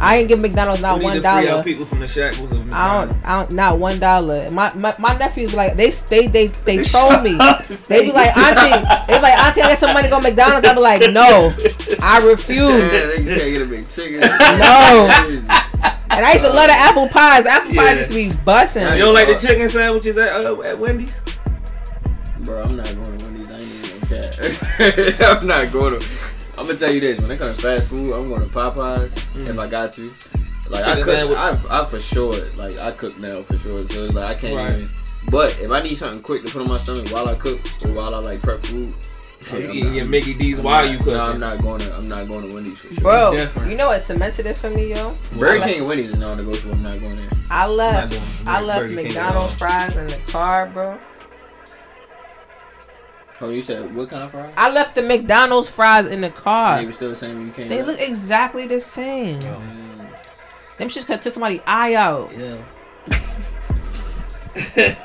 I ain't give McDonald's not one to free dollar. out people from the shackles of I McDonald's. don't, I don't, not one dollar. My, my my nephews like, they they they they troll me. They be like, auntie, they be like, auntie, I got some money to go to McDonald's. I be like, no, I Yeah, refuse. they can't get a big chicken. No. And I used to love the apple pies. Apple pies used to be bussing. You don't like the chicken sandwiches at, uh, at Wendy's? Bro, I'm not going to Wendy's. I ain't even gonna cat. I'm not going to. I'm gonna tell you this: when it comes to fast food, I'm going to Popeyes if mm. I got to. Like I Chicken cook, sandwich. I, I for sure. Like I cook now for sure. So it's like I can't Right. even. But if I need something quick to put on my stomach while I cook or while I like prep food, yeah, you I'm eating not- your Mickey D's I'm while not- you cooking? No, I'm not going to. I'm not going to Wendy's for sure. Bro, Different. you know what cemented it for me, yo? Burger I King and Wendy's is not to go to. I'm not going there. I I'm left. I Burger left McDonald's fries in the car, bro. Oh, you said what kind of fries? I left the McDonald's fries in the car. They were still the same when you came. They back? look exactly the same. Mm. Them shits could took somebody's eye out. Yeah.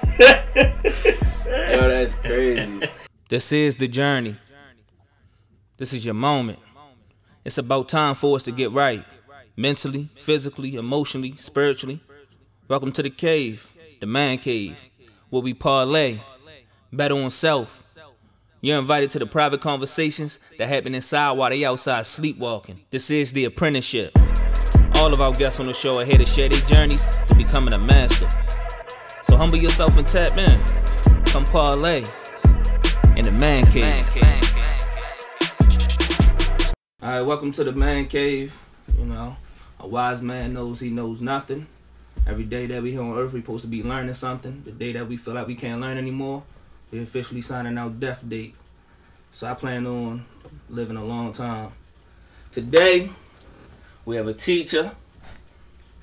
Yo, that's crazy. This is the journey. This is your moment. It's about time for us to get right. Mentally, physically, emotionally, spiritually. Welcome to the cave, the man cave, where we parlay, better on self. You're invited to the private conversations that happen inside while they outside sleepwalking. This is the apprenticeship. All of our guests on the show are here to share their journeys to becoming a master. So humble yourself and tap in. Come parlay in the man cave. All right, welcome to the man cave. You know, a wise man knows he knows nothing. Every day that we here on earth, we supposed to be learning something. The day that we feel like we can't learn anymore, we officially signing our death date. So I plan on living a long time. Today, we have a teacher,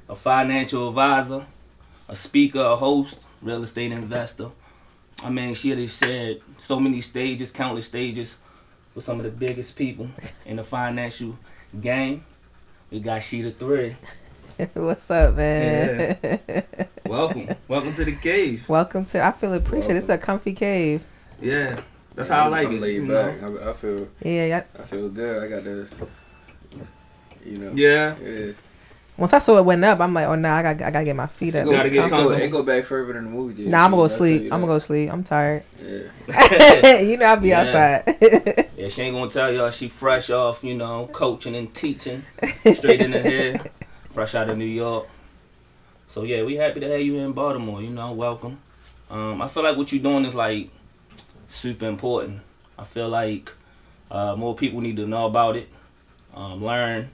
a financial advisor, a speaker, a host, real estate investor. I mean, she has shared so many stages, countless stages, with some of the biggest people in the financial game. We got Shedah Three. What's up, man? Welcome, welcome to the cave. Welcome to. I feel appreciated. It's a comfy cave. Yeah, that's how I like I'm it. Laid you back. know? I, I feel. Yeah, yeah. I feel good. I got the. You know. Yeah, Yeah. Once I saw it went up, I'm like, oh nah, I got I gotta get my feet It up. go, Gotta get go, comfortable. it go back further than the movie did. Nah, I'm gonna go sleep. I'm gonna go sleep. I'm tired. Yeah. you know I'll be Yeah. outside. yeah. She ain't gonna tell y'all she fresh off, you know, coaching and teaching, straight in the head, fresh out of New York. So yeah, we happy to have you in Baltimore. You know, welcome. Um, I feel like what you're doing is like super important. I feel like uh, more people need to know about it, um, learn.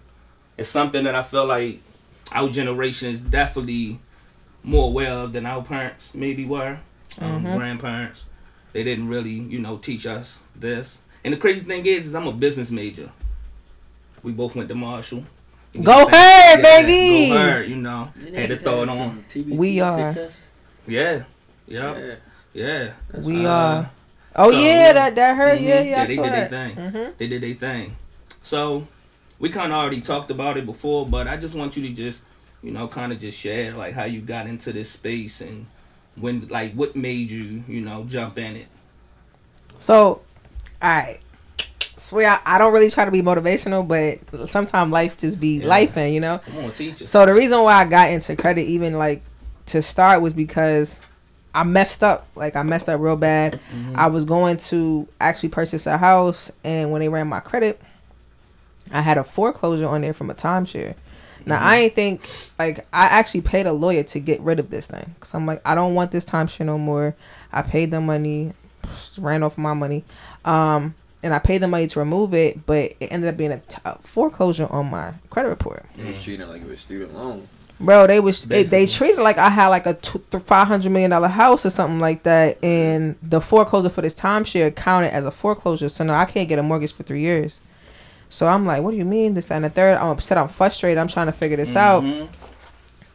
It's something that I feel like our generation is definitely more aware of than our parents maybe were, um, Mhm. grandparents. They didn't really, you know, teach us this. And the crazy thing is, is I'm a business major. We both went to Marshall. You Go what her, Yeah, baby! Go her, you know. Had to throw it on. We are. Yeah. Yeah. Yeah. Yeah. we Uh, are. Oh so, yeah, that that hurt. Mhm. Yeah, yeah. I they did their that. thing. Mm-hmm. They did their thing. So we kind of already talked about it before, but I just want you to just, you know, kind of just share like how you got into this space and when, like, what made you, you know, jump in it. So, all right. Swear, I, I don't really try to be motivational, but sometimes life just be Yeah. life, and you know. Come on. So the reason why I got into credit, even like to start, was because I messed up. Like I messed up real bad. Mhm. I was going to actually purchase a house, and when they ran my credit, I had a foreclosure on there from a timeshare. Now I ain't think like I actually paid a lawyer to get rid of this thing, cause I'm like I don't want this timeshare no more. I paid the money, ran off my money, um, and I paid the money to remove it, but it ended up being a, t- a foreclosure on my credit report. It was treating it like it was student loan. Bro, they was it, they treated it like I had like a two, five hundred million dollar house or something like that, and the foreclosure for this timeshare counted as a foreclosure. So now I can't get a mortgage for three years. So I'm like, what do you mean this that, and the third? I'm upset. I'm frustrated. I'm trying to figure this out. Mm-hmm.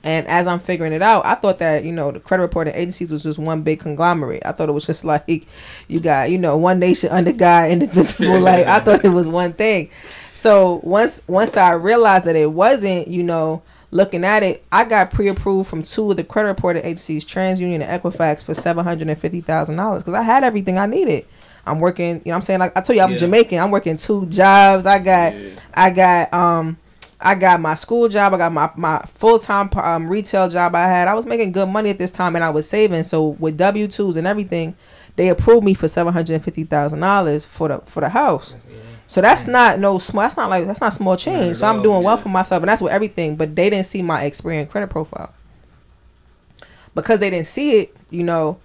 And as I'm figuring it out, I thought that you know the credit reporting agencies was just one big conglomerate. I thought it was just like you got you know one nation under God, indivisible. like I thought it was one thing. So once once I realized that it wasn't, you know, looking at it, I got pre-approved from two of the credit reporting agencies, TransUnion and Equifax, for seven hundred and fifty thousand dollars because I had everything I needed. I'm working, you know, I'm saying like I told you I'm Yeah. Jamaican. I'm working two jobs. I got Yeah. I got um I got my school job. I got my my full time um, retail job. I had. I was making good money at this time, and I was saving. So with W twos and everything, they approved me for seven hundred and fifty thousand dollars for the for the house. So that's not no small. That's not like that's not small change. So I'm doing well for myself, and that's with everything. But they didn't see my experience credit profile because they didn't see it. You know,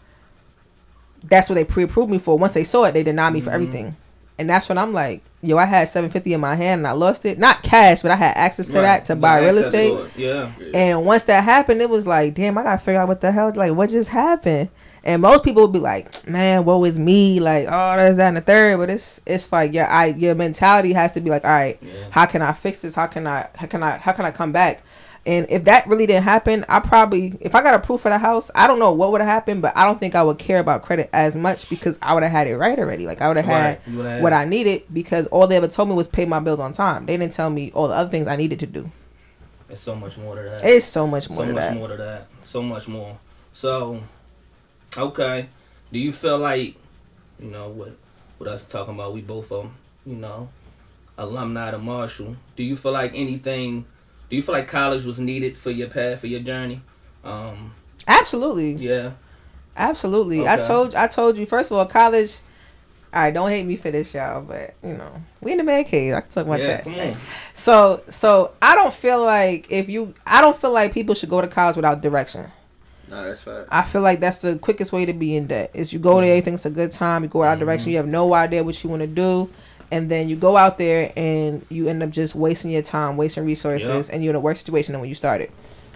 that's what they pre-approved me for. Once they saw it, they denied me for Mhm. everything, and that's when I'm like, yo, I had seven fifty in my hand and I lost it. Not cash, but I had access to Right. that to buy real estate. Yeah. And once that happened, it was like, damn, I gotta figure out what the hell, like, what just happened. And most people would be like, man, woe is me, like, oh, there's that and the third. But it's it's like, yeah, I your mentality has to be like, all right, Yeah. how can I fix this? How can I how can I how can I come back? And if that really didn't happen, I probably if I got approved for the house, I don't know what would have happened, but I don't think I would care about credit as much because I would have had it right already. Like I would have had Right. Had- what I needed because all they ever told me was pay my bills on time. They didn't tell me all the other things I needed to do. It's so much more to that. It's so much more so to much that. more to that. So much more. So, okay. Do you feel like, you know, what what us talking about? We both um, you know, alumni of Marshall. Do you feel like anything? Do you feel like college was needed for your path for your journey? Um, Absolutely. yeah. Absolutely. I Okay. told I told you first of all, college. All right, don't hate me for this, y'all, but you know we in the man cave. I can talk my yeah. chat. So so I don't feel like if you I don't feel like people should go to college without direction. Nah, that's fact. I feel like that's the quickest way to be in debt. Is you go there, you think it's a good time, you go out direction, you have no idea what you want to do, and then you go out there and you end up just wasting your time, wasting resources, and you're in a worse situation than when you started.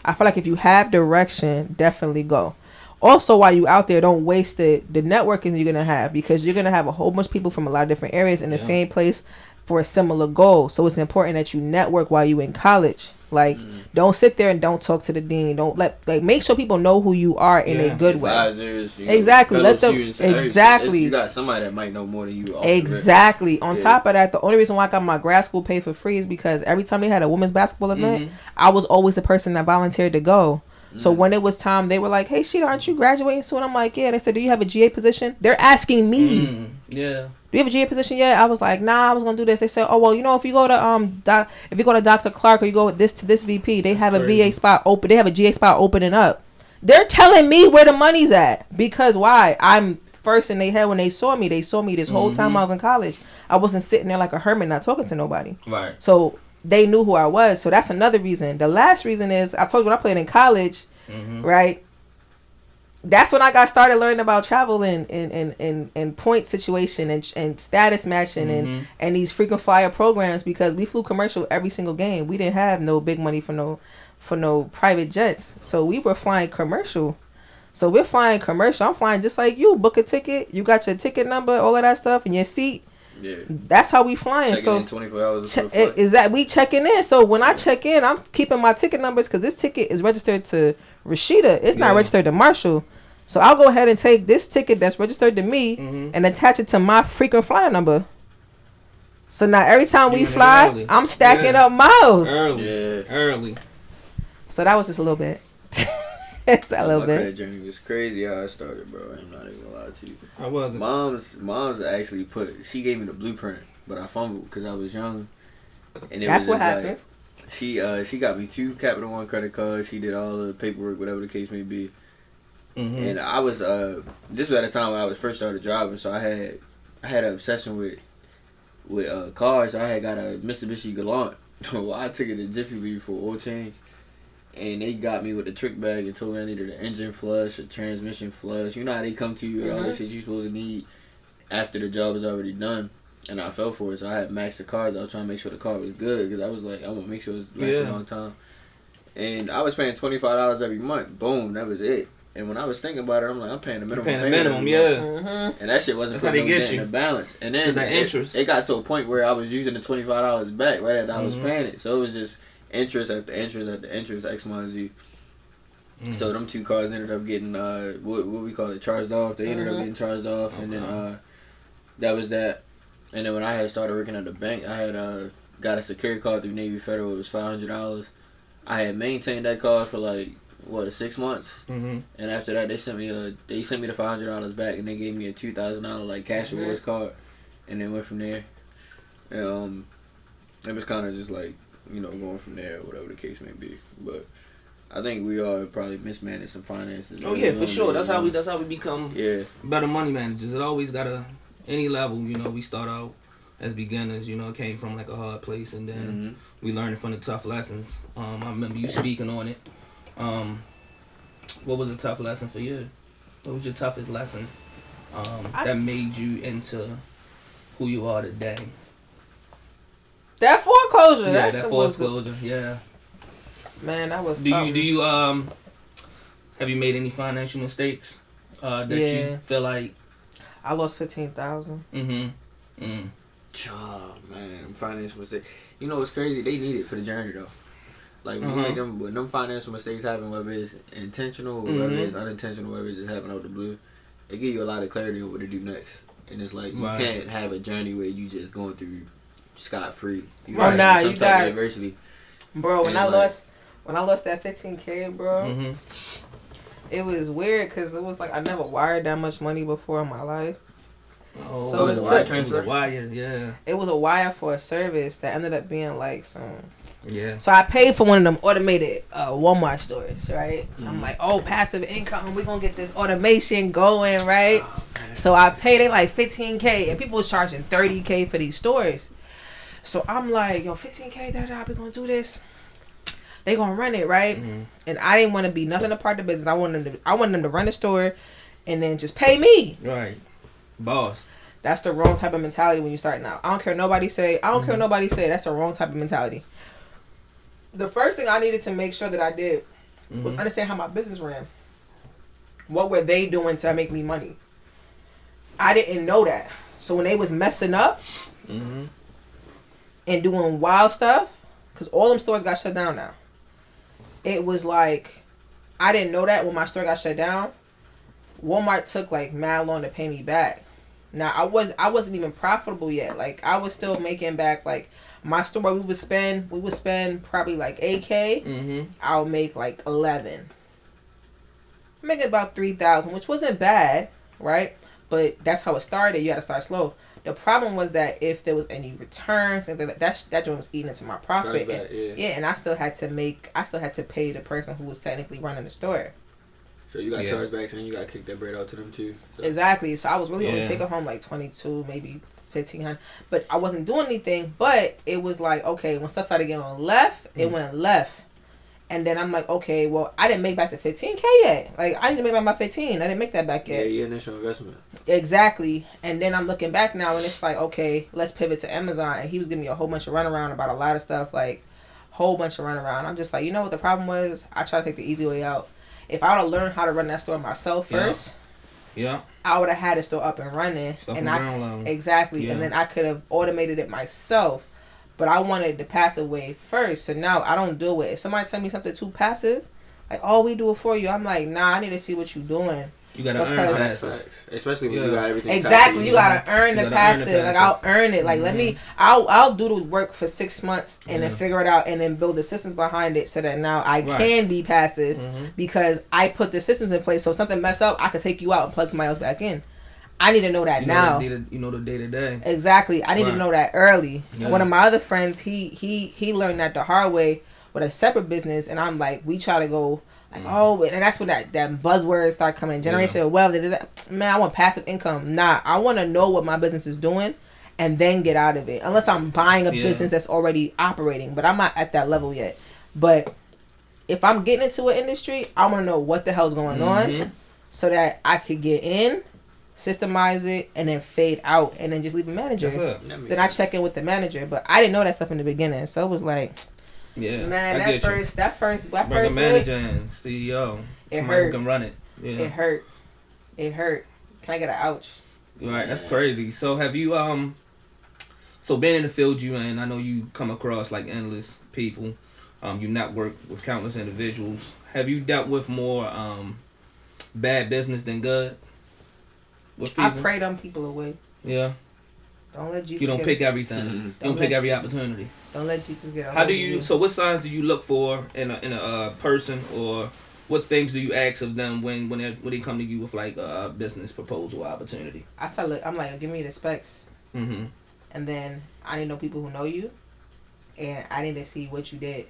I feel like if you have direction, definitely go. Also, while you out there, don't waste the the networking you're gonna have because you're gonna have a whole bunch of people from a lot of different areas in the Yeah. same place for a similar goal. So it's important that you network while you in college. Like, Mm. don't sit there and don't talk to the dean. Don't let like make sure people know who you are in Yeah. a good way. Advisors, you Exactly, let them- exactly. You got somebody that might know more than you. off the rip. Exactly. On Yeah. top of that, the only reason why I got my grad school paid for free is because every time they had a women's basketball event, Mhm. I was always the person that volunteered to go. So Mm. when it was time, they were like, "Hey, shit, aren't you graduating soon?" I'm like, "Yeah." They said, "Do you have a GA position?" They're asking me, Mm, yeah. "Do you have a GA position yet?" I was like, "Nah, I was gonna do this." They said, "Oh well, you know, if you go to um, doc, if you go to Dr. Clark or you go with this to this VP, they have a. VA spot open. They have a GA spot opening up. They're telling me where the money's at because why? I'm first in their head when they saw me. They saw me this whole time Mhm. I was in college. I wasn't sitting there like a hermit, not talking to nobody. Right. So they knew who I was. So that's another reason. The last reason is I told you when I played in college, Mm-hmm. right? That's when I got started learning about travel and and, and, and, and point situation and and status matching Mhm. and and these frequent flyer programs because we flew commercial every single game. We didn't have no big money for no for no private jets. So we were flying commercial. So we're flying commercial. I'm flying just like you. Book a ticket. You got your ticket number, all of that stuff, and your seat. Yeah. That's how we flying. Checking so in 24 hours che- before the flight. is that we checking in? So when I check in, I'm keeping my ticket numbers because this ticket is registered to Rashida. It's not Yeah. registered to Marshall. So I'll go ahead and take this ticket that's registered to me Mhm. and attach it to my frequent flyer number. So now every time we Doing fly, early. I'm stacking Yeah. up miles. Early. Yeah. Early. So that was just a little bit. it's a little My bit. credit journey was crazy how I started, bro. I'm not even gonna lie to you. I wasn't. Mom's mom's actually put. She gave me the blueprint, but I fumbled because I was young. And That's was what just like- happens. She uh she got me two Capital One credit cards. She did all the paperwork, whatever the case may be. Mm-hmm. And I was uh this was at a time when I was first started driving, so I had I had an obsession with with uh cars. I had got a Mitsubishi Galant. well, I took it to Jiffy Lube for oil change. And they got me with the trick bag and told me I needed an engine flush, a transmission flush. You know how they come to you with all the Mhm. shit you supposed to need after the job is already done. And I fell for it, so I had maxed the cars. I was trying to make sure the car was good because I was like, I want to make sure it's lasting Yeah. a long time. And I was paying twenty five dollars every month. Boom, that was it. And when I was thinking about it, I'm like, I'm paying the minimum. paying the minimum, yeah. hmm And that shit wasn't That's how they get dent in you. the balance. And then The it, interest. it got to a point where I was using the twenty five dollars back right after I was Mhm. paying it. So it was just interest after interest after interest, X, Y, and Z. Mm. So them two cars ended up getting uh what what we call it charged off. They ended up Mhm. getting charged off, and then uh that was that. And then when I had started working at the bank, I had uh got a security card through Navy Federal. It was five hundred dollars. I had maintained that card for like what six months, Mm-hmm. and after that they sent me a they sent me the five hundred dollars back, and they gave me a two thousand dollar like cash rewards card, and then went from there. And, Um, it was kind of just like you know, going from there, whatever the case may be. But I think we all probably mismanaged some finances. Oh yeah, for sure. That's how we. That's how we become Yeah, better money managers. It always got to any level. You know, we start out as beginners. You know, came from like a hard place, and then hmm we learned from the tough lessons. Um, I remember you speaking on it. Um, what was a tough lesson for you? What was your toughest lesson um, I- that made you into who you are today? That foreclosure. yeah, that that shit was foreclosure. Yeah. man. That was Do you do you um have you made any financial mistakes uh, that Yeah. you feel like I lost fifteen thousand. mm-hmm mm. Oh man, financial mistakes. You know what's crazy? They need it for the journey though. Like when, you Uh-huh. them, when them financial mistakes happen, whether it's intentional or whether Mhm. it's unintentional, whether it's just happening out of the blue, they give you a lot of clarity on what to do next. And it's like you Right. can't have a journey where you just going through scot free. You Oh, gotta nah, you got- adversity. Bro, when I like- lost when I lost that fifteen k, bro, Mm-hmm. It was weird because it was like I never wired that much money before in my life. Oh, So it it wire was a wire, yeah, It was a wire for a service that ended up being like some. yeah. So I paid for one of them automated uh, Walmart stores, right? So Mm-hmm. I'm like, oh, passive income. We're gonna get this automation going, right? So I paid it like 15k, and people was charging 30k for these stores. So I'm like, yo, 15k, da da da, we gonna do this. They gonna run it, right? Mhm. And I didn't want to be nothing apart of the business. I wanted them to, I wanted them to run the store, and then just pay me. Right, boss. That's the wrong type of mentality when you're starting out. I don't care nobody say. I don't care Mhm. nobody say. That's the wrong type of mentality. The first thing I needed to make sure that I did was Mhm. understand how my business ran. What were they doing to make me money? I didn't know that. So when they was messing up Mm-hmm. and doing wild stuff, because all them stores got shut down now. It was like, I didn't know that when my store got shut down. Walmart took like mad long to pay me back. Now I was I wasn't even profitable yet. Like I was still making back like my store we would spend we would spend probably like eight k. Mm-hmm. I'll make like eleven. Make about three thousand, which wasn't bad, right? But that's how it started. You had to start slow. The problem was that if there was any returns and that that that joint was eating into my profit. Chargeback, and- yeah. yeah, and I still had to make I still had to pay the person who was technically running the store. So you got Yeah. chargebacks and you got to kick that bread out to them too. So. Exactly. So I was really only Yeah. taking home like twenty two, maybe fifteen hundred. But I wasn't doing anything. But it was like okay, when stuff started getting on left, it Mm. went left. And then I'm like, okay, well, I didn't make back the 15k yet. Like, I didn't make back my 15. I didn't make that back yet. Yeah, your initial investment. Exactly. And then I'm looking back now, and it's like, okay, let's pivot to Amazon. And he was giving me a whole bunch of runaround about a lot of stuff, like, whole bunch of runaround. I'm just like, you know what the problem was? I tried to take the easy way out. If I would have learned how to run that store myself first, Yeah, I would have had the store up and running, stuff and I exactly, Yeah. and then I could have automated it myself. But I wanted the passive way first, so now I don't do it. If somebody tell me something too passive, like, oh, we do it for you, I'm like, nah, I need to see what you're doing. You gotta earn Because- That's passive. Especially when Yeah. you got everything. Exactly, you gotta earn the gotta earn the passive. Like I'll earn it. Like let me, Mhm. I'll I'll do the work for six months and then figure it out and then build the systems behind it so that now I Right. can be passive Mhm. because I put the systems in place. So if something mess up, I can take you out and plug somebody else back in. I need to know that You know now. to, you know the day to day. Exactly. I need to know that early. Yeah. One of my other friends, he he he learned that the hard way with a separate business, and I'm like, we try to go like, Mm. oh, and that's when that that buzzwords start coming. in. Generation of wealth. Man, I want passive income. Nah, I want to know what my business is doing, and then get out of it. Unless I'm buying a Yeah. business that's already operating, but I'm not at that level yet. But if I'm getting into an industry, I want to know what the hell's going on Mhm. so that I could get in, systemize it, and then fade out, and then just leave a manager. That's it. Then I sense. check in with the manager, but I didn't know that stuff in the beginning, so it was like, Yeah, man, I that get you. first, that first, that Bring a first manager lick, in, CEO. It Somebody who hurt. can run it. Yeah. it hurt, it hurt. Can I get an ouch? Right, that's crazy. So have you um so being in the field you in, I know you come across like endless people. Um you network with countless individuals. Have you dealt with more um bad business than good? With people? I pray them people away. Yeah. Don't let Jesus. You don't get, pick everything. Mhm. Don't Don't pick every opportunity. Don't let Jesus get. How do of you so what signs do you look for in a in a uh, person or what things do you ask of them when when they when they come to you with like a business proposal opportunity? I start. Look, I'm like, give me the specs, Mm-hmm. and then I need to know people who know you, and I need to see what you did.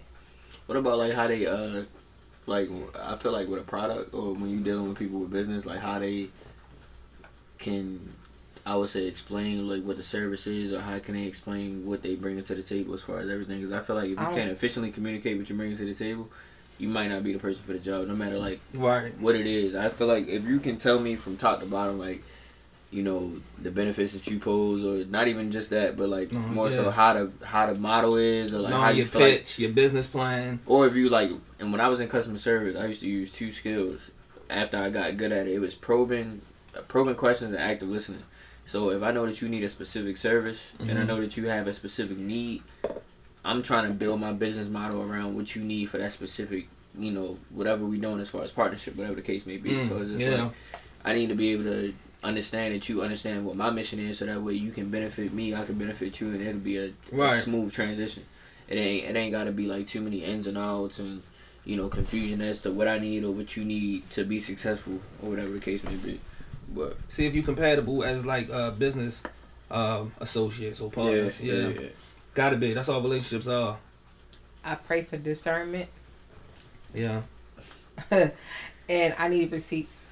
What about like how they uh like I feel like with a product or when you dealing with people with business, like how they can I would say explain like what the service is or how can they explain what they bring to the table as far as everything. Because I feel like if you can't efficiently communicate what you bring to the table, you might not be the person for the job, no matter like Right. what it is. I feel like if you can tell me from top to bottom, like, you know, the benefits that you pose, or not even just that, but like Mhm, more so how the how the model is, or like how Knowing you your feel like, pitch, your business plan. or if you like. And when I was in customer service, I used to use two skills. After I got good at it, it was probing, probing questions and active listening. So if I know that you need a specific service and I Mhm. know that you have a specific need, I'm trying to build my business model around what you need for that specific, you know, whatever we doing as far as partnership, whatever the case may be. Mm, so it's just yeah. like I need to be able to understand that you understand what my mission is, so that way you can benefit me, I can benefit you, and it'll be a, a smooth transition. It ain't it ain't got to be like too many ins and outs and you know confusion as to what I need or what you need to be successful or whatever the case may be. But See if you compatible as like uh business um associates or partners. Yeah, Gotta be. That's all relationships are. I pray for discernment, Yeah. and I need receipts.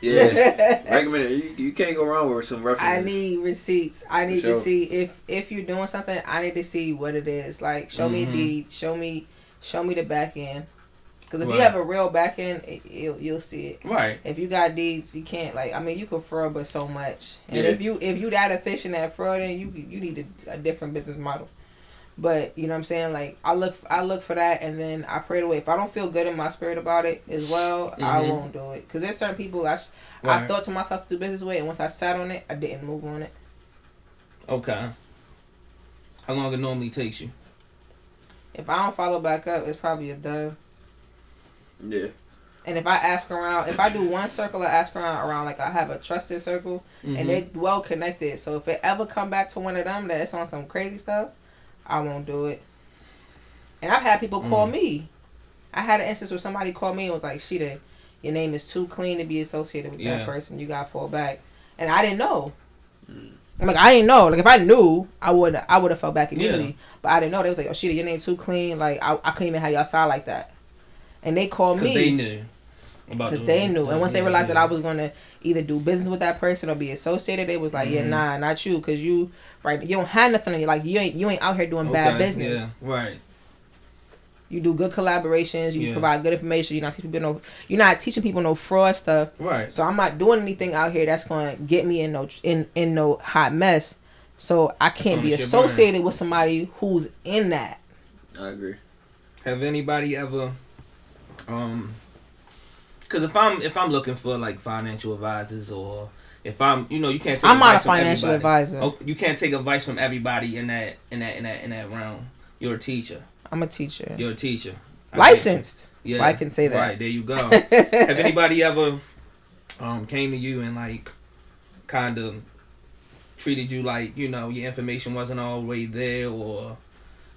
yeah. Recommend it. You, you can't go wrong with some references. I need receipts. I need sure. to see if if you're doing something. I need to see what it is. Like, show me a Mhm. deed. Show me, show me the back end. Because if Right. you have a real back end, it, you'll you'll see it. Right. If you got deeds, you can't like. I mean, you can fraud, but so much. And Yeah. if you if you that efficient at frauding, you you need a, a different business model. But you know what I'm saying? Like I look I look for that, and then I pray the way. If I don't feel good in my spirit about it as well, I Mhm. won't do it. Because there's certain people I s- I Right. thought to myself to do business with, and once I sat on it, I didn't move on it. Okay. How long it normally takes you? If I don't follow back up, it's probably a dub. Yeah. And if I ask around, if I do one circle, I ask around around like I have a trusted circle, Mhm. and they're well connected. So if it ever come back to one of them that it's on some crazy stuff, I won't do it. And I've had people call Mm. me. I had an instance where somebody called me and was like, "Shedah, your name is too clean to be associated with Yeah. that person. You got to fall back." And I didn't know. Mm. I'm like, I didn't know. Like if I knew, I would I would have fell back immediately. Yeah. But I didn't know. They was like, "Oh, Shedah, your name too clean. Like I, I couldn't even have y'all side like that." And they called Because me they knew. because they knew. And once they yeah, realized that. I was gonna either do business with that person or be associated, they was like, "Yeah, Mhm. nah, not you, because you right, you don't have nothing on you. Like you ain't you ain't out here doing bad business. Yeah. Right. You do good collaborations. You Yeah. provide good information. You're not teaching people no. You're not teaching people no fraud stuff. Right. So I'm not doing anything out here that's gonna get me in no in in no hot mess. So I can't be Tarnish your brand. associated with somebody who's in that. I agree. Have anybody ever, um, because if I'm if I'm looking for like financial advisors or if I'm you know you can't take I'm not a advice from financial everybody. advisor. Oh, you can't take advice from everybody in that in that in that in that realm. You're a teacher. I'm a teacher, You're a teacher. I get you. licensed. So I can say that. Right there you go. Have anybody ever um came to you and like kind of treated you like you know your information wasn't all the way there or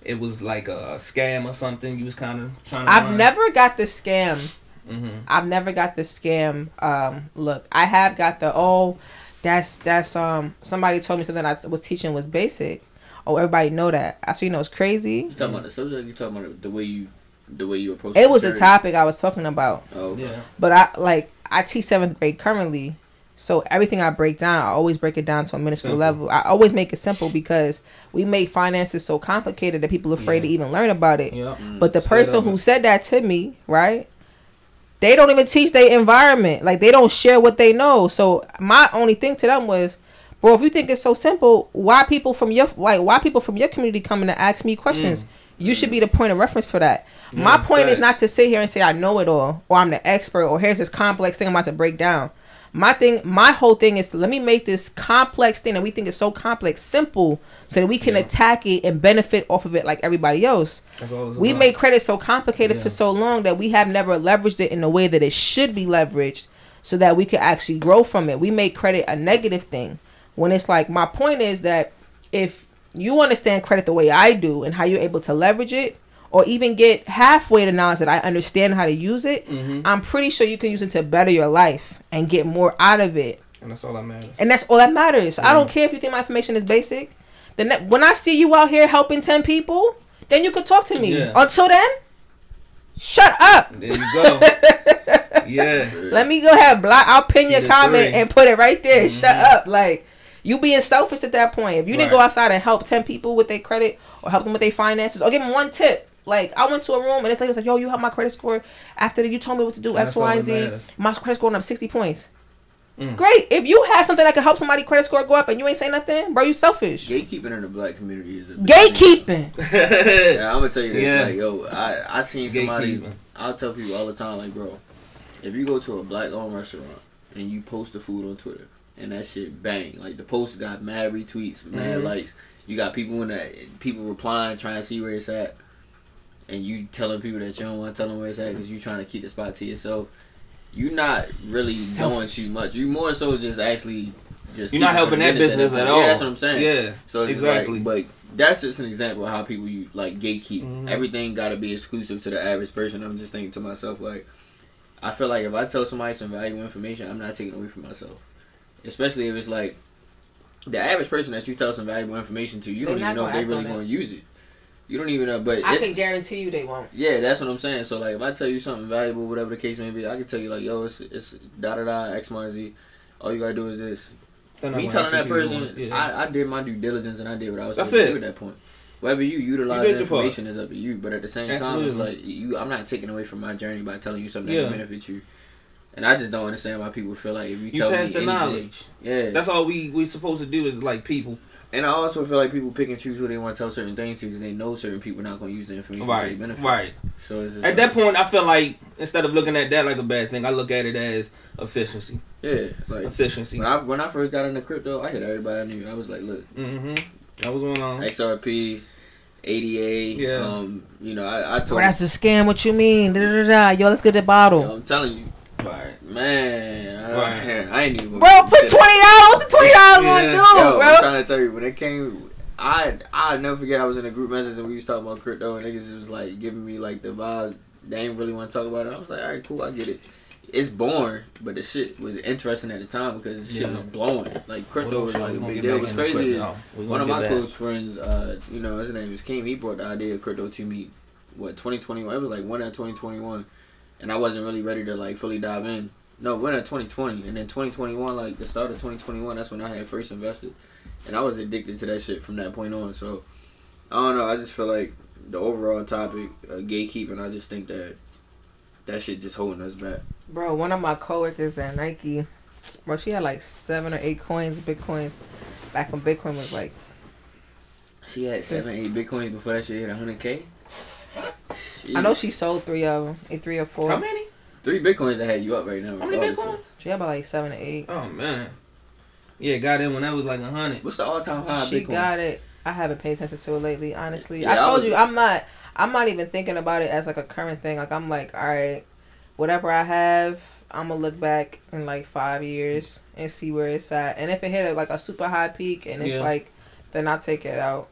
it was like a scam or something you was kind of trying to I've never got the scam. hmm I've never got the scam. Um, look, I have got the oh, that's that's um somebody told me something I was teaching was basic. Oh, everybody know that. I so you know it's crazy. You talking about the subject? You talking about the way you, the way you approach? It It was the topic I was talking about. Oh, okay. yeah But I like I teach seventh grade currently, so everything I break down, I always break it down to a minuscule level. I always make it simple because we make finances so complicated that people are afraid to even learn about it. yeah Mm. But the Straight person up. who said that to me, right? They don't even teach their environment. Like they don't share what they know. So my only thing to them was, bro, if you think it's so simple, why people from your like why people from your community coming to ask me questions? You should be the point of reference for that. My Mm, point is not to sit here and say I know it all or I'm the expert or here's this complex thing I'm about to break down. My thing, my whole thing is let me make this complex thing that we think is so complex simple so that we can Yeah. attack it and benefit off of it like everybody else that's all it's we about. made credit so complicated Yeah. for so long that we have never leveraged it in the way that it should be leveraged so that we could actually grow from it. We make credit a negative thing when it's like my point is that if you understand credit the way I do and how you're able to leverage it or even get halfway the knowledge that I understand how to use it, Mhm. I'm pretty sure you can use it to better your life and get more out of it. and that's all that matters And that's all that matters. I don't care if you think my information is basic. the ne- when I see you out here helping ten people, then you could talk to me. Yeah. Until then, shut up. There you go. yeah. Let me go ahead, block. I'll pin See your comment three. and put it right there. Mhm. Shut up. Like you being selfish at that point. If you didn't go outside and help ten people with their credit or help them with their finances or give them one tip. Like I went to a room and this lady was like, "Yo, you helped my credit score after you told me what to do X, That's all Y, that and Z. My credit score went up sixty points. Mm. Great. If you had something that could help somebody credit score go up and you ain't say nothing, bro, you selfish. Gatekeeping in the black community is a big. Gatekeeping. Yeah, I'm gonna tell you this. Yeah. Like, yo, I I seen somebody. I'll tell people all the time, like, bro, if you go to a black owned restaurant and you post the food on Twitter and that shit bang, like the post got mad retweets, mad Mhm. likes. You got people in that people replying, trying to see where it's at, and you telling people that you don't want to tell them where it's at because you're trying to keep the spot to yourself. You're not really Selfish. too much. You're more so just actually just. You're not helping that business at all. Yeah, that's what I'm saying. Yeah. So Exactly. exactly. but that's just an example of how people you like gatekeep. Mhm. Everything got to be exclusive to the average person. I'm just thinking to myself like, I feel like if I tell somebody some valuable information, I'm not taking away from myself. Especially if it's like the average person that you tell some valuable information to, you They're don't even know if they really going to use it. You don't even know, but I it's, can guarantee you they won't. yeah, that's what I'm saying. So like, if I tell you something valuable, whatever the case may be, I can tell you like, yo, it's it's da da da X Y Z. All you gotta do is this. They're Me telling that person. Yeah. I, I did my due diligence and I did what I was supposed to do at that point. Whether you utilize You the did your part. information is up to you, but at the same time, it's like you. I'm not taking away from my journey by telling you something Yeah. that benefits you. And I just don't understand why people feel like if you, you tell pass me the anything, knowledge. yeah. That's all we we supposed to do is like people. And I also feel like people pick and choose who they want to tell certain things to because they know certain people are not going to use the information to their Right. benefit. Right. So it's just At that point, I feel like instead of looking at that like a bad thing, I look at it as efficiency. yeah, like Efficiency. when I when I first got into crypto, I hit everybody I knew. I was like, look, Mm-hmm. That was one on. XRP, ADA, Yeah. um, you know, I, I told. Bro, that's a scam. What you mean? Da, da, da, da. Yo, let's get the bottle. you know, I'm telling you, Right. man, I, Right. I ain't even. Bro, put twenty dollars. What the twenty dollars Yeah. gonna do, Yo, bro? I'm trying to tell you when it came. I I never forget I was in a group message and we was talking about crypto and niggas was like giving me like the vibes. They ain't really want to talk about it. I was like, all right, cool, I get it. It's boring, but the shit was interesting at the time because the shit Yeah. was blowing. Like crypto was like a big deal. What's crazy is crypto. One of my back. close friends, uh, you know, his name is Keem. He brought the idea of crypto to me. What 2021? It was like one at 2021, and I wasn't really ready to like fully dive in. No, we're in 2020, and then 2021, like the start of 2021, that's when I had first invested, and I was addicted to that shit from that point on. So I don't know. I just feel like the overall topic, uh, gatekeeping. I just think that that shit just holding us back. Bro, one of my coworkers at Nike, bro, she had like seven or eight coins, bitcoins, back when Bitcoin was like, She had seven, eight bitcoins before that shit hit 100k. I know she sold three of them, eight, three or four. How many? three bitcoins that had you up right now. How many regardless. Bitcoin? She had about like seven or eight. Oh man. Yeah, got in when that was like a hundred. What's the all-time high she Bitcoin? got it. I haven't paid attention to it lately, honestly. Yeah, I I told was- you I'm not. I'm not even thinking about it as like a current thing. Like I'm like, all right, whatever I have, I'm gonna look back in like five years and see where it's at. And if it hit a, like a super high peak and it's Yeah. like, then I'll take it out.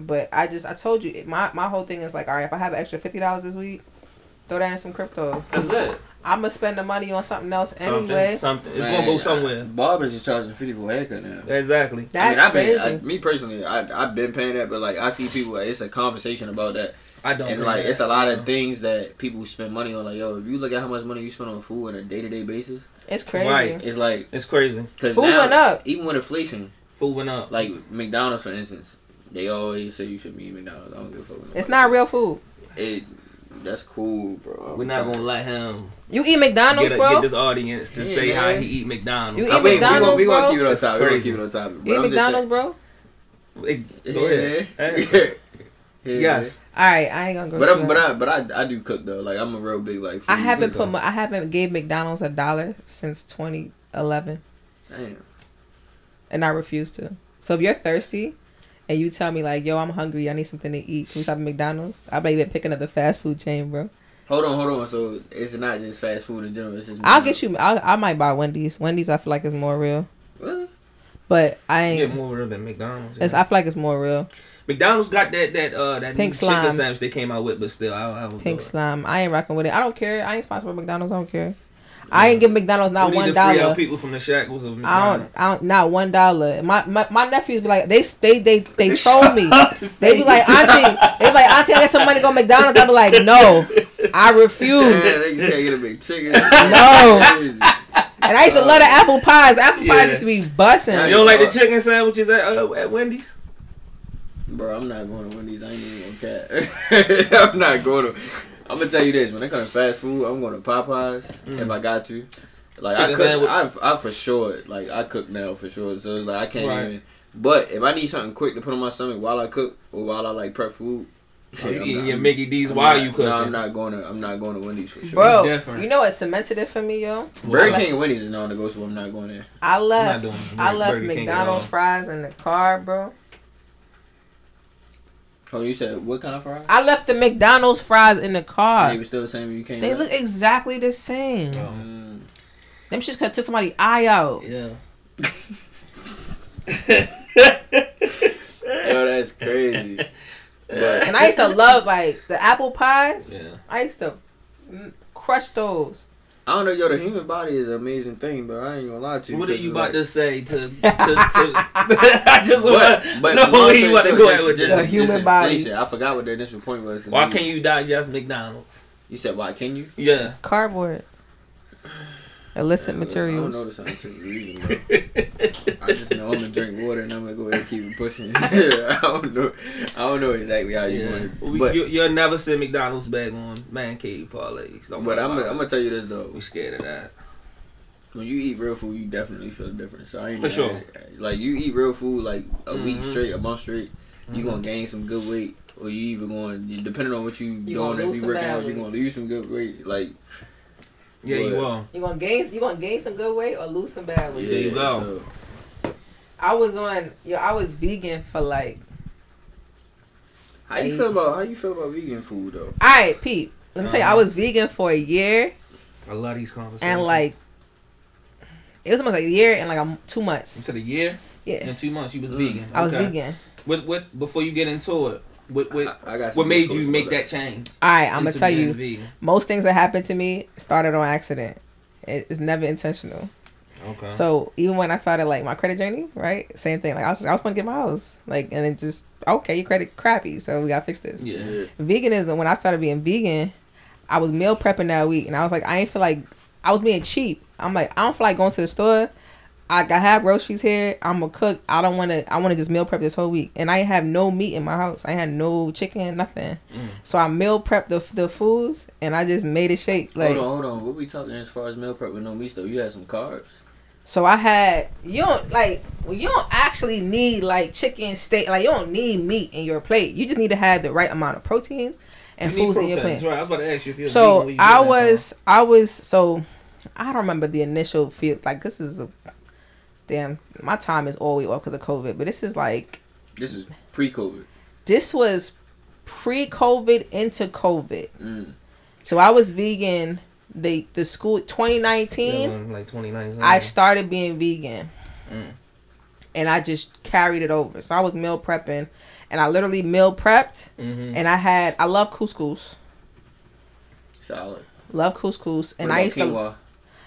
But I just I told you my my whole thing is like, all right, if I have an extra fifty dollars this week, throw that in some crypto. That's it. I'm gonna spend the money on something else Something. anyway. Something. It's Man, gonna go somewhere. uh, Barbers is charging fifty for a haircut now. Exactly. That's I mean, crazy. I've been, I, me personally, I I've been paying that, but like I see people, it's a conversation about that, I don't. and like that. it's a lot of things that people spend money on. Like yo, if you look at how much money you spend on food on a day to day basis, it's crazy. Right. it's like It's crazy. because Food now went up. even with inflation, Food went up. like McDonald's for instance, they always say you should be eating McDonald's. I don't give a fuck. It's not real food. It that's cool, bro. We're not gonna let him You eat McDonald's, get, a, bro. get this audience to Yeah, say how he eat McDonald's. You I eat mean, we gonna, McDonald's, we gonna keep it on That's topic. We gonna keep it on topic. But eat I'm McDonald's, bro. Hey, Go ahead. Yeah. Yeah. Yes. All right, I ain't gonna go. But I'm, but. I, but I, I do cook though. Like I'm a real big like. Food I haven't put my, I haven't gave McDonald's a dollar since 2011, Damn. and I refuse to. So if you're thirsty, and you tell me like, "Yo, I'm hungry. I need something to eat," can we stop at McDonald's? I bet you pick another fast food chain, bro. Hold on, hold on. So it's not just fast food in general. It's just. I'll get you. I'll, I might buy Wendy's. Wendy's, I feel like is more real, Really? but I You get more real than McDonald's. It's, yeah. I feel like it's more real. McDonald's got that that uh that Pink new slime. chicken sandwich they came out with, but still, I, I would Pink go. slime. I ain't rocking with it. I don't care. I ain't sponsored by McDonald's. I don't care. I ain't give McDonald's not we need one to free dollar. out people from the shackles of I McDonald's. don't, I don't, not one dollar. My, my my nephews be like, they they they they troll me. They be like, auntie, they be like, auntie, I got some money to go to McDonald's. I be like, no, I Yeah, refuse. they can't get a big chicken. No. And I used to love the apple pies. Apple pies Yeah. used to be bussing. You don't like the chicken sandwiches at uh, at Wendy's? Bro, I'm not going to Wendy's. I ain't even gonna cat. I'm not going to. I'm gonna tell you this: when it comes to fast food, I'm going to Popeyes if mm. I got to. Like I cook, sandwich. I, I for sure, like I cook now for sure. So it's like I can't Right. even. But if I need something quick to put on my stomach while I cook or while I like prep food, Oh, you eating not- your Mickey D's I'm while not- you cooking? No, I'm not going to. I'm not going to Wendy's for sure. Bro, different. you know what cemented it for me, yo? Burger Like- King and Wendy's is known to go, so I'm not going there. I I'm not left. doing I Burger left King at McDonald's fries in the car, bro. Oh, you said what kind of fries? I left the McDonald's fries in the car. They were still the same when you came. They back? look exactly the same. Oh. Mm. Them shits could took somebody's eye out. Yeah. Yo, that's crazy. But And I used to love like the apple pies. Yeah. I used to crush those. I don't know, yo, the human body is an amazing thing, but I ain't gonna lie to you. What are you about like- to say to to? to I just want But, to but know my where you about to go just- at with just- The this. just human body. inflation. I forgot what the initial point was. Why can't you digest McDonald's? You said why can you? Yeah. it's Cardboard. Illicit materials. I don't know materials. the scientific reason, bro. I just know I'm gonna drink water and I'm gonna go ahead and keep it pushing. I don't know. I don't know exactly how you Yeah. want it, We, but you, you'll never see McDonald's bag on man cave parlays. Don't but I'm about I'm gonna tell you this though. we scared of that. When you eat real food, you definitely feel the difference. So I ain't For sure. at it. Like you eat real food like a week Mhm. straight, a month straight, you Mhm. gonna gain some good weight, or you even going depending on what you, You gonna doing. lose If you working out, you gonna lose some good weight. Like Yeah, you But- are. You gonna gain you gonna gain some good weight or lose some bad weight. There you go. So, I was on yo, I was vegan for like how you feel about how you feel about vegan food though? Alright, Pete. Let me tell you, I Uh-huh. was vegan for a year I love these conversations. and like it was almost like a year and like a, two months. you said a year Yeah. in two months you was Mm. vegan. I was vegan. What what before you get into it? What what I, I got what made you make about that change? Alright, I'm gonna tell you. vegan? most things that happened to me started on accident. It- It's never intentional. Okay. So even when I started like my credit journey, right? Same thing. Like I was, I was going to get my house, like, and it just okay, your credit crappy, so we gotta fix this. yeah. Yeah. Veganism. When I started being vegan, I was meal prepping that week, and I was like, I ain't feel like I was being cheap. I'm like, I don't feel like going to the store. I, I have groceries here. I'm gonna cook. I don't want to. I want to just meal prep this whole week, and I have no meat in my house. I had no chicken, nothing. Mm. So I meal prep the the foods, and I just made it shake. Like hold on, hold on. What we talking as far as meal prep with no meat though? You had some carbs. So I had you don't like well, you don't actually need like chicken steak like you don't need meat in your plate. You just need to have the right amount of proteins and You need foods in your proteins, plate. Right. I was about to ask you if you're So vegan, you I was I was so I don't remember the initial feel like this is a damn my time is all always off because of COVID, but this is like This is pre-COVID. this was pre-COVID into COVID. Mm. So I was vegan. The the school 2019. Yeah, like 2019. I started being vegan. Mm. And I just carried it over. So I was meal prepping and I literally meal prepped Mhm. and I had I love couscous. Solid. Love couscous and What I about used to quinoa?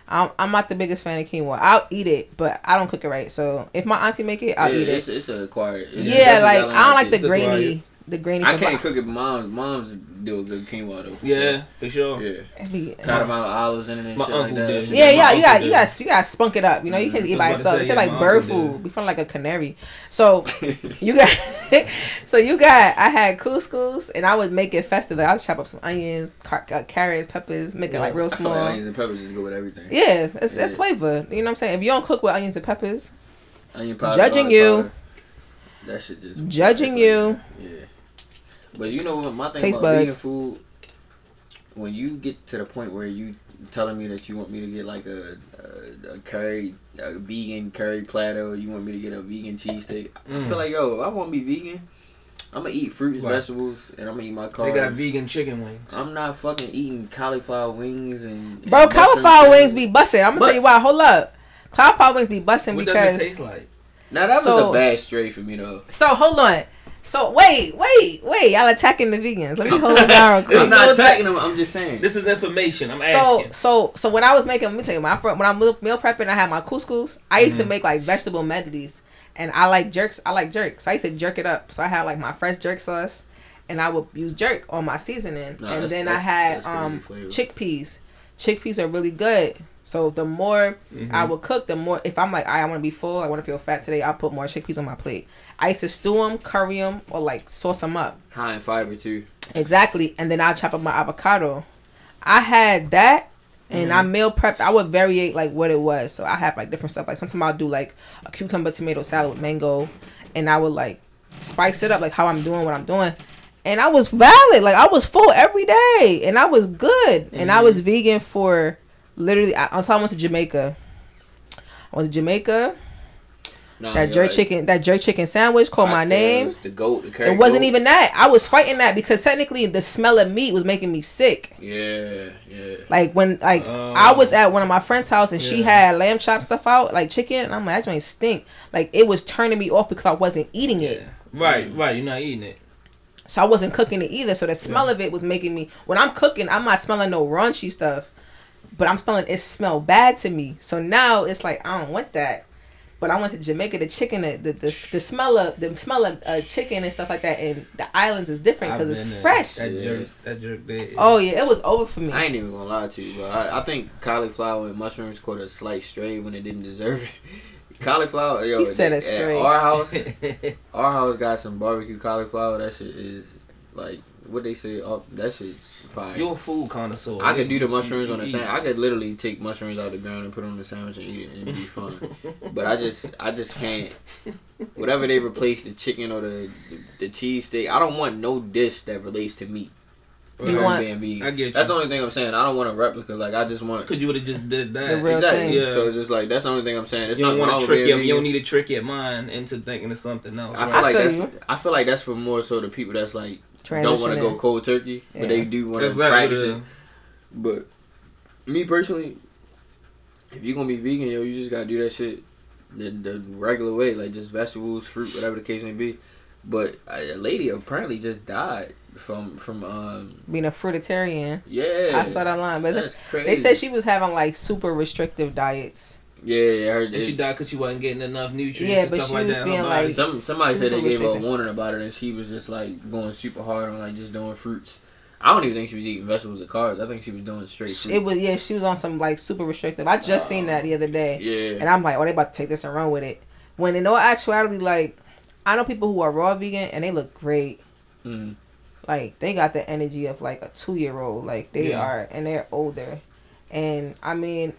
I'm, I'm not the biggest fan of quinoa. I'll eat it, but I don't cook it right. So if my auntie make it, I'll yeah, eat it's, it. it's a acquired. it's Yeah, like I don't like the grainy. The grainy I can't cook it. but Moms, moms do a good quinoa though. for Yeah, for sure. sure. Yeah. it'd be- Cut amount of olives in it and My shit like that. did. Yeah, yeah, you got you got you got to spunk it up. You know, you can't Mhm. eat by I was about itself. It's say, like bird food. Be feeling like a canary. So you got so you got I had couscous and I would make it festive. I would chop up some onions, car- uh, carrots, peppers, make it like real I like small. onions and peppers just go with everything. Yeah, it's, it's flavor. You know what I'm saying? If you don't cook with onions and peppers, Onion powder, Judging you. powder, That shit just Judging you. like- yeah. But you know what? My thing Taste about vegan food, when you get to the point where you telling me that you want me to get like a a, a curry, a vegan curry platter, or you want me to get a vegan cheesesteak, I Mm. feel like yo, if I want to be vegan, I'm gonna eat fruits, Right. vegetables, and I'm gonna eat my carbs. They carbs. got vegan chicken wings. I'm not fucking eating cauliflower wings and bro, and mushroom cauliflower sandwich. wings be busting. I'm gonna But- tell you why. Hold up, cauliflower wings be busting What does because it taste like? Now that was a bad stray for me though. So hold on. So wait, wait, wait! Y'all attacking the vegans. Let me hold it down quick. I'm not attacking them. I'm just saying. This is information. I'm So asking. so so so when I was making, let me tell you, my fir- when I'm meal meal prepping, I had my couscous. I used to Mhm. make like vegetable medleys, and I like jerks. I like jerks. I used to jerk it up. So I had like my fresh jerk sauce, and I would use jerk on my seasoning, Nah, and then I had um flavor. chickpeas. Chickpeas are really good. So the more Mhm. I would cook, the more if I'm like I want to be full, I want to feel fat today, I'll put more chickpeas on my plate. I used to stew them, curry them, or like sauce them up. High in fiber too. Exactly, and then I'll chop up my avocado. I had that, and I meal prepped. I would variate like what it was. So I have like different stuff. Like sometimes I'll do like a cucumber tomato salad with mango, and I would like spice it up like how I'm doing what I'm doing. And I was valid, like I was full every day, and I was good, and I was vegan for literally. I, until I went to Jamaica. I went to Jamaica. Nah, That jerk right. chicken, that jerk chicken sandwich called my name. The goat. The It wasn't goat. even that. I was fighting that because technically the smell of meat was making me sick. Yeah, yeah. Like when like Oh. I um, was at one of my friend's house and she had lamb chop stuff out, like chicken, and I'm like, that joint stink. Like it was turning me off because I wasn't eating it. Yeah. Right, right. You're not eating it. So I wasn't cooking it either. So the smell of it was making me when I'm cooking, I'm not smelling no raunchy stuff. But I'm smelling it smell bad to me. So now it's like I don't want that. But I went to Jamaica. The chicken, the the, the, the smell of the smell of uh, chicken and stuff like that, and the islands is different because it's there. fresh. That Yeah. jerk, that jerk there. is- Oh yeah, it was over for me. I ain't even gonna lie to you, bro. I, I think cauliflower and mushrooms caught a slight stray when they didn't deserve it. cauliflower, yo. He said at a stray. Our house, our house got some barbecue cauliflower. That shit is like what they say. Oh, that shit's fire. You're a food connoisseur. I could do the mushrooms you on the sandwich. I could literally take mushrooms out of the ground and put them on the sandwich and eat it and it'd be fun. but I just, I just can't. Whatever they replace the chicken or the the, the cheese steak, I don't want no dish that relates to meat. You want- being vegan. I get you. That's the only thing I'm saying. I don't want a replica. Like I just want. Cause you would have just did that. Exactly. thing. Yeah. So it's just like that's the only thing I'm saying. It's you don't not want to trick your, you don't need to trick your mind into thinking of something else. I right? feel like feel that's. you. I feel like that's for more so the people that's like don't want to go cold turkey, but they do want to Exactly practice it. But me personally, if you're gonna be vegan, yo, you just gotta do that shit the, the regular way, like just vegetables, fruit, whatever the case may be. But a lady apparently just died from from um Being a fruitarian. yeah. I saw that line, but That's that's, crazy. they said she was having like super restrictive diets. Yeah, yeah, I heard And she died because she wasn't getting enough nutrients. Yeah, and but stuff she like was that being, body. like, Some somebody said they gave her a warning about it, and she was just like going super hard on like just doing fruits. I don't even think she was eating vegetables or carbs. I think she was doing straight fruit. It was yeah, she was on some like super restrictive. I just seen that the other day, yeah, and I'm like, oh, they about to take this and run with it. When in all actuality, like I know people who are raw vegan and they look great. Mhm. Like they got the energy of like a two year old. Like they Yeah. are, and they're older. And I mean,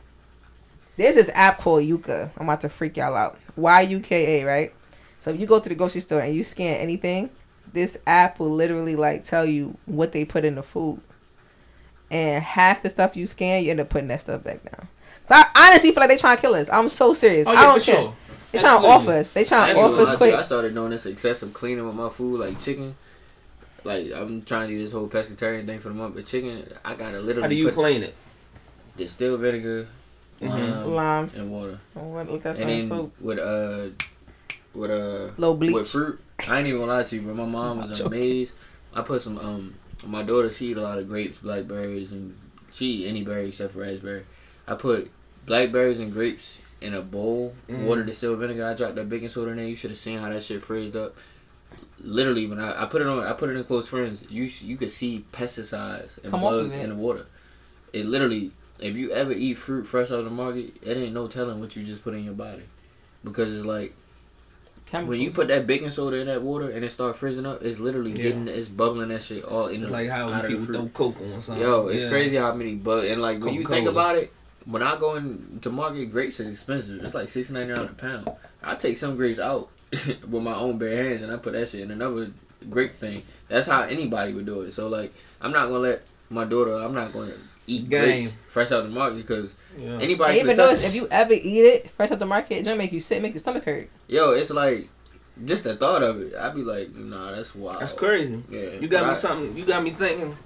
there's this app called Yuka. I'm about to freak y'all out. Y U K A, right? So if you go to the grocery store and you scan anything, this app will literally like tell you what they put in the food. And half the stuff you scan, you end up putting that stuff back down. So I honestly feel like they trying to kill us. I'm so serious. Oh, I don't for care. sure. They trying to off us. They trying to I off us gonna lie to quick. I started doing this excessive cleaning with my food, like chicken. Like I'm trying to do this whole pescatarian thing for the month, but chicken, I gotta literally How do you put clean it? distilled vinegar, Mhm. Limes. and water, What, what that's and like then so with uh, with uh, low bleach. with fruit. I ain't even gonna lie to you, but my mom was joking. amazed. I put some um, my daughter she eat a lot of grapes, blackberries, and she eat any berry except for raspberry. I put blackberries and grapes in a bowl, Mhm. water distilled vinegar. I dropped that baking soda in there. You should have seen how that shit frizzed up. Literally, when I, I put it on, I put it in close friends. You you could see pesticides and Come bugs in the water. It literally, if you ever eat fruit fresh out of the market, it ain't no telling what you just put in your body, because it's like Chemicals. when you put that baking soda in that water and it start frizzing up, it's literally Yeah. getting it's bubbling that shit all in It's the, like how out of the people fruit. throw coke on something. Yo, it's Yeah. crazy how many but and like when you think about it, when I go into market, grapes is expensive. It's like six ninety nine a pound. I take some grapes out with my own bare hands and I put that shit in another grape thing. That's how anybody would do it. So like, I'm not gonna let my daughter. I'm not gonna eat Game. grapes fresh out the market because Yeah. anybody. And even could touch though it. if you ever eat it fresh out the market, it's gonna make you sick, make your stomach hurt. yo, it's like just the thought of it. I'd be like, nah, that's wild. That's crazy. Yeah, You got me I- something. You got me thinking.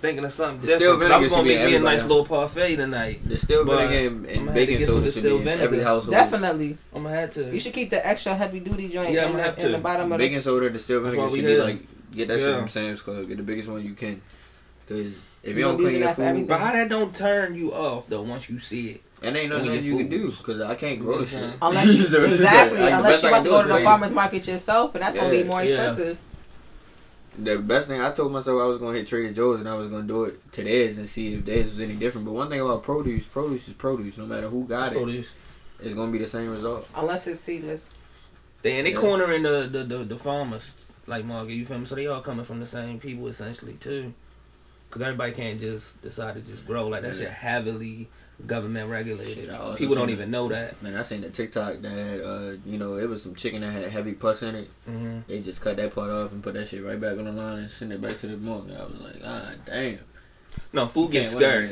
thinking of something The still different. 'cause I was gonna be make me a nice little parfait tonight. The still But vinegar I'ma and, and have to baking get some soda of should the be still in every vinegar. household. Definitely. I'm gonna have to. You should keep the extra heavy duty joint Yeah, in, the, in the bottom of the Baking soda, the still That's vinegar why should be like get that shit from Sam's Club. Get the biggest one you can. Cause if You you don't clean your food. But how that don't turn you off though once you see it? and ain't nothing When you can do. Cause I can't grow the mm-hmm. shit. Unless you, So it's just exactly, like, the unless you I about to go to the farmer's market yourself, and that's gonna be Yeah, more yeah. expensive. The best thing I told myself I was gonna hit Trader Joe's and I was gonna do it to theirs and see if theirs was any different. But one thing about produce, produce is produce. No matter who got That's it, produce. it's gonna be the same result. Unless it's seedless. They and they Yeah. cornering the, the the the farmers like market. You feel me? So they all coming from the same people essentially too. Cause everybody can't just decide to just grow like that. Yeah. Shit heavily government regulated. Shit, People don't seen even know that. Man, I seen the TikTok that had, uh, you know, it was some chicken that had heavy pus in it. hmm They just cut that part off and put that shit right back on the line and send it back to the market. I was like, ah, damn. No, food gets Can't scary.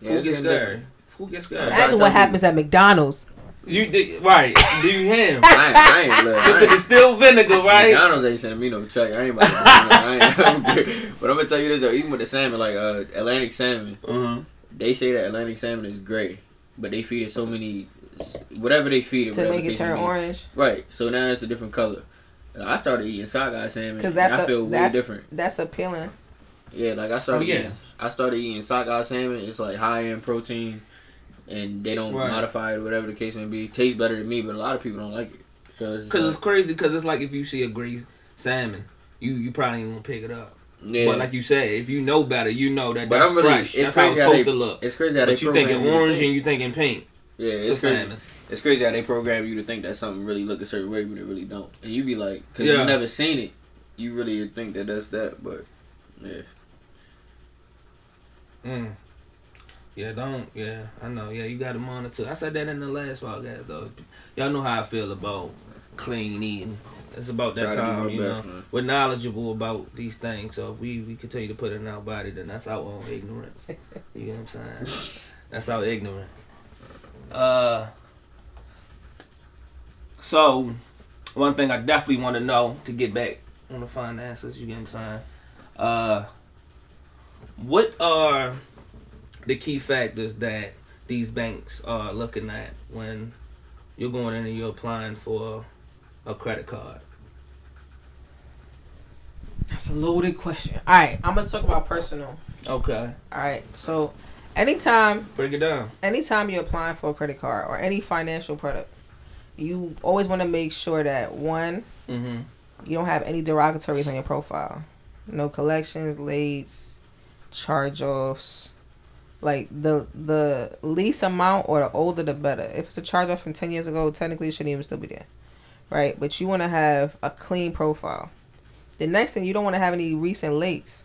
Yeah, Food gets getting scary. different. Food gets Yeah, scary. I Imagine what happens at McDonald's. You did right. Do you him? I ain't, I ain't, look, I Just the distilled vinegar, right? McDonald's ain't sending me no check. I ain't about to, I ain't, I'm. But I'm gonna tell you this though, even with the salmon, like uh, Atlantic salmon, Uh-huh. they say that Atlantic salmon is gray, but they feed it so many, whatever they feed it to make it turn may be. orange. Right. So now it's a different color. I started eating sockeye salmon Because because that's I feel a, way that's different. that's appealing. Yeah, like I started Oh, yeah. eating, I started eating sockeye salmon. It's like high in protein, and they don't Right. modify it, whatever the case may be. Tastes better than me, but a lot of people don't like it. So it's Cause it's like, crazy. Cause it's like if you see a greased salmon, you you probably ain't gonna pick it up. yeah. But like you said, if you know better, you know that But that's I'm really- fresh. it's That's how it's crazy how supposed they- to look. it's crazy how they But you program thinking you to orange think- and you thinking pink Yeah, for it's crazy. salmon. It's crazy how they program you to think that something really look a certain way, but it really don't. And you be like, because Yeah. you never seen it, you really think that that's that. But yeah, Mm. Yeah, don't. Yeah, I know. Yeah, you got to monitor. I said that in the last podcast though. Y'all know how I feel about clean eating. It's about that Try time, you best, know. man. We're knowledgeable about these things, so if we we continue to put it in our body, then that's our own ignorance. You know what I'm saying? That's our ignorance. Uh. So, one thing I definitely want to know to get back on the finances, you get what I'm saying? Uh, what are the key factors that these banks are looking at when you're going in and you're applying for a credit card? That's a loaded question. All right, I'm gonna talk about personal. Okay, All right, so anytime break it down. anytime you're applying for a credit card or any financial product, you always want to make sure that one, Mm-hmm. you don't have any derogatories on your profile. No collections, lates, charge offs. Like the the least amount or the older the better. If it's a charge off from ten years ago, technically it shouldn't even still be there. Right? But you wanna have a clean profile. The next thing you don't want to have any recent lates.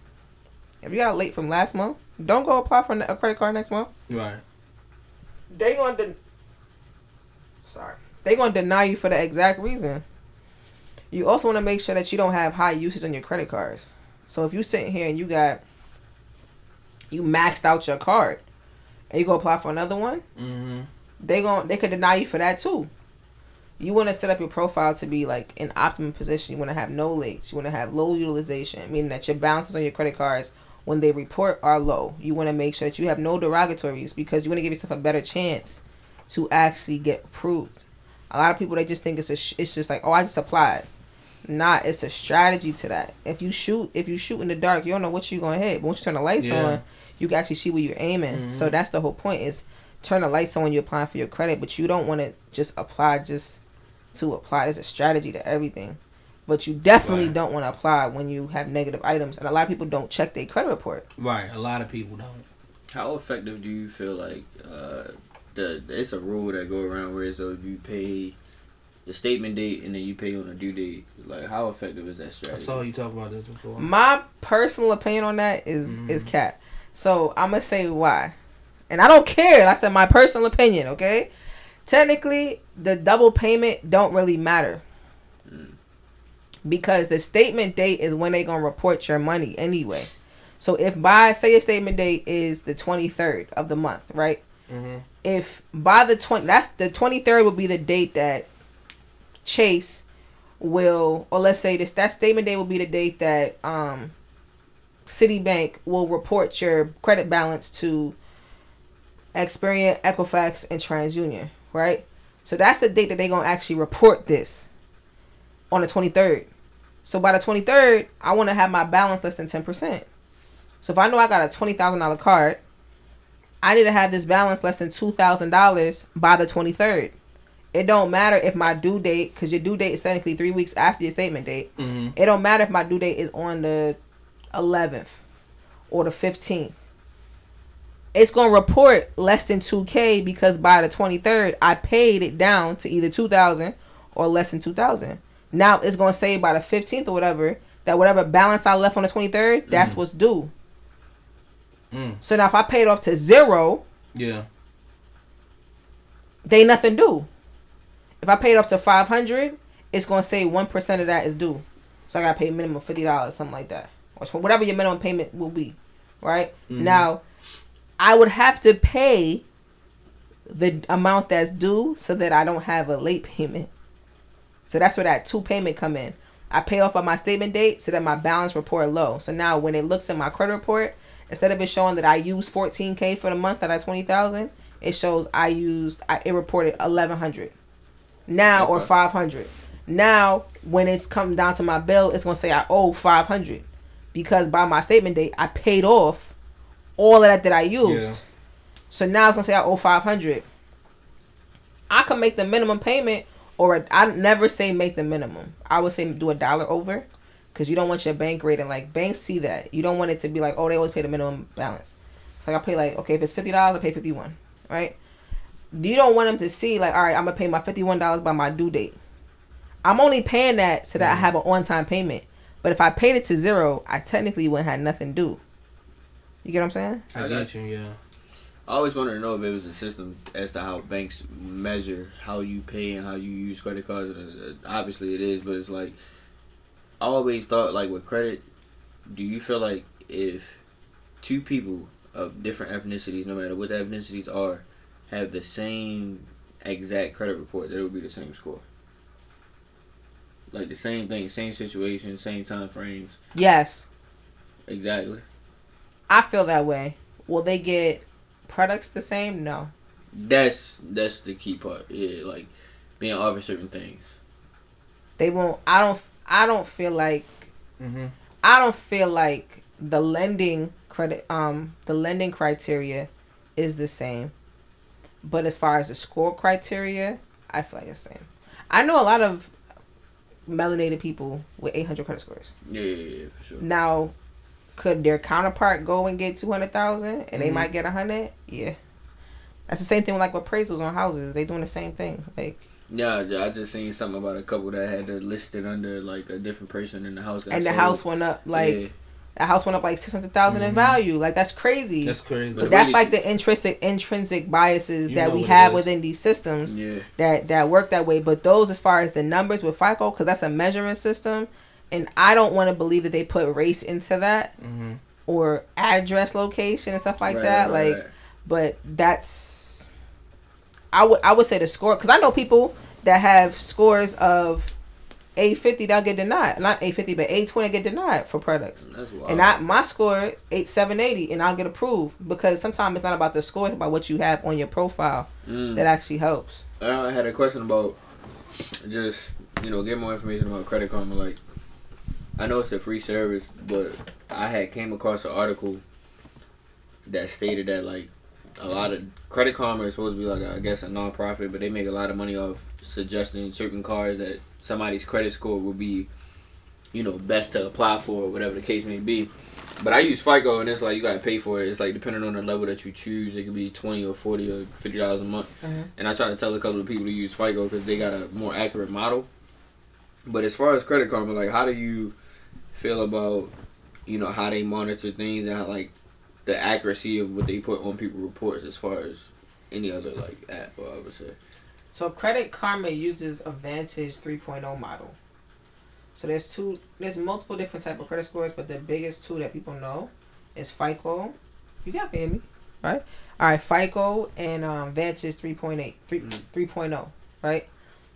If you got a late from last month, don't go apply for a credit card next month. Right. They gonna de- sorry. They gonna deny you for the exact reason. You also want to make sure that you don't have high usage on your credit cards. So if you sitting here and you got you maxed out your card and you go apply for another one, Mm-hmm. they gon' they could deny you for that too. You want to set up your profile to be like in optimum position. You want to have no lates. You want to have low utilization, meaning that your balances on your credit cards when they report are low. You want to make sure that you have no derogatories because you want to give yourself a better chance to actually get approved. A lot of people they just think it's a sh- it's just like oh I just applied. Nah, it's a strategy to that. If you shoot if you shoot in the dark, you don't know what you're gonna hit. But once you turn the lights Yeah. on, you can actually see where you're aiming. So Mhm. that's the whole point is turn the lights on when you're applying for your credit, but you don't want to just apply just to apply. There's a strategy to everything. But you definitely Right. don't want to apply when you have negative items. And a lot of people don't check their credit report. Right. A lot of people don't. how effective do you feel like uh, the it's a rule that go around where so if you pay the statement date and then you pay on the due date, like how effective is that strategy? I saw you talk about this before. My personal opinion on that is is Mhm. cap. So I'm gonna say why, and I don't care. I said my personal opinion. Okay, technically the double payment don't really matter Mm. because the statement date is when they gonna report your money anyway. So if by say a statement date is the 23rd of the month, right? Mm-hmm. if by the 20 that's the 23rd will be the date that chase will or let's say this that statement date will be the date that um Citibank will report your credit balance to Experian, Equifax, and TransUnion, right? So that's the date that they're gonna actually report this on the 23rd. So by the 23rd, I want to have my balance less than 10%. So if I know I got a $20,000 card, I need to have this balance less than $2,000 by the 23rd. It don't matter if my due date, because your due date is technically three weeks after your statement date. Mm-hmm. It don't matter if my due date is on the 11th or the 15th. It's going to report less than 2K because by the 23rd, I paid it down to either 2000 or less than 2000 Now it's going to say by the 15th or whatever that whatever balance I left on the 23rd, that's what's due. Mm. So now if I paid off to zero, Yeah. they nothing due. If I paid off to 500 it's going to say 1% of that is due. So I got to pay minimum $50, something like that. Or whatever your minimum payment will be, right? Mhm. Now, I would have to pay the amount that's due so that I don't have a late payment. So that's where that two payment come in. I pay off on my statement date so that my balance report low. So now when it looks in my credit report, instead of it showing that I used 14k for the month that I 20,000, it shows I used I, it reported 1100. Now or 500. Now when it's come down to my bill, it's going to say I owe 500 because by my statement date I paid off all of that that I used. Yeah. So now it's gonna say I owe five hundred. I can make the minimum payment, or I never say make the minimum. I would say do a dollar over, because you don't want your bank rating like banks see that. You don't want it to be like, oh, they always pay the minimum balance. So like I pay like okay, if it's fifty dollars, I pay fifty one, right? You don't want them to see like, all right, I'm gonna pay my fifty one dollars by my due date. I'm only paying that so that I mm. have an on time payment. But if I paid it to zero, I technically wouldn't have nothing due. You get what I'm saying? I I got you. Yeah. I always wanted to know if it was a system as to how banks measure how you pay and how you use credit cards. And, uh, obviously, it is, but it's like I always thought, like with credit, do you feel like if two people of different ethnicities, no matter what the ethnicities are, have the same exact credit report, that it would be the same score? Like the same thing, same situation, same time frames, Yes. exactly. I feel that way. Will they get products the same? No. That's that's the key part. Yeah, like being offered certain things. They won't I don't I don't feel like Mm-hmm. I don't feel like the lending credit um the lending criteria is the same. But as far as the score criteria, I feel like it's the same. I know a lot of melanated people with 800 credit scores. Yeah, yeah, yeah, for sure. Now, could their counterpart go and get 200,000 and they Mhm. might get 100? Yeah. That's the same thing with like appraisals on houses. They doing the same thing. Like Yeah, I just seen something about a couple that had to list it under like a different person in the house. and the sold. house went up like Yeah. The house went up like 600,000 in Mhm. value. Like that's crazy. That's crazy. but But that's really- like the intrinsic intrinsic biases that we have within these systems yeah, that that work that way. But those as far as the numbers with FICO cuz that's a measuring system and I don't want to believe that they put race into that mm-hmm. or address location and stuff like Right, that. right, like right. but that's I would I would say the score because I know people that have scores of A fifty they'll get denied not A fifty but A twenty get denied for products that's wild. and I my score is eight seven eighty and I'll get approved because sometimes it's not about the score it's about what you have on your profile Mm. that actually helps. I had a question about just you know get more information about Credit Karma. Like, I know it's a free service, but I had came across an article that stated that like a lot of Credit Karma is supposed to be like I guess a nonprofit, but they make a lot of money off suggesting certain cars that somebody's credit score would be, you know, best to apply for, or whatever the case may be. But I use FICO, and it's like you gotta pay for it. It's like depending on the level that you choose, it could be twenty or forty or fifty dollars a month. Mhm. And I try to tell a couple of people to use FICO because they got a more accurate model. But as far as Credit Karma, like how do you feel about, you know, how they monitor things and how, like the accuracy of what they put on people reports as far as any other like app, Or I would say. So Credit Karma uses a Vantage 3.0 model. So there's two there's multiple different type of credit scores, but the biggest two that people know is FICO. You got me, right? All right, FICO and um, Vantage 3.8, 3, Mm. 3.0, right?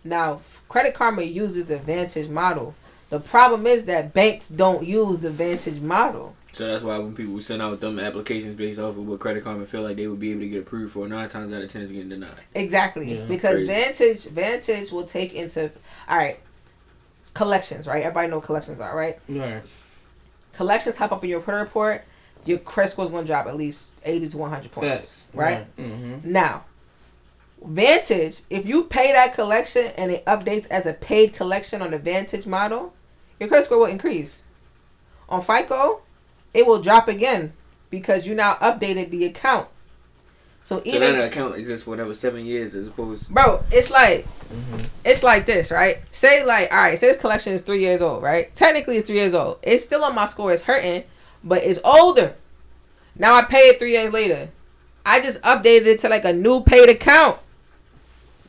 Now, Credit Karma uses the Vantage model. The problem is that banks don't use the Vantage model. So that's why when people send out them applications based off of what Credit card Karma feel like they would be able to get approved for, nine times out of ten is getting denied. Exactly. Yeah. because Crazy. Vantage Vantage will take into all right. Collections, right? Everybody know what collections are, right? Right. Collections hop up in your credit report, your credit score's gonna drop at least eighty to one hundred points. Facts. Right? Mm-hmm. Now, Vantage, if you pay that collection and it updates as a paid collection on the Vantage model, your credit score will increase. On FICO, it will drop again because you now updated the account. So So even then the account exists for whatever seven years as opposed. bro, it's like Mm-hmm. it's like this, right? Say like, all right, say this collection is three years old, right? Technically, it's three years old. It's still on my score. It's hurting, but it's older. Now I pay it three years later. I just updated it to like a new paid account.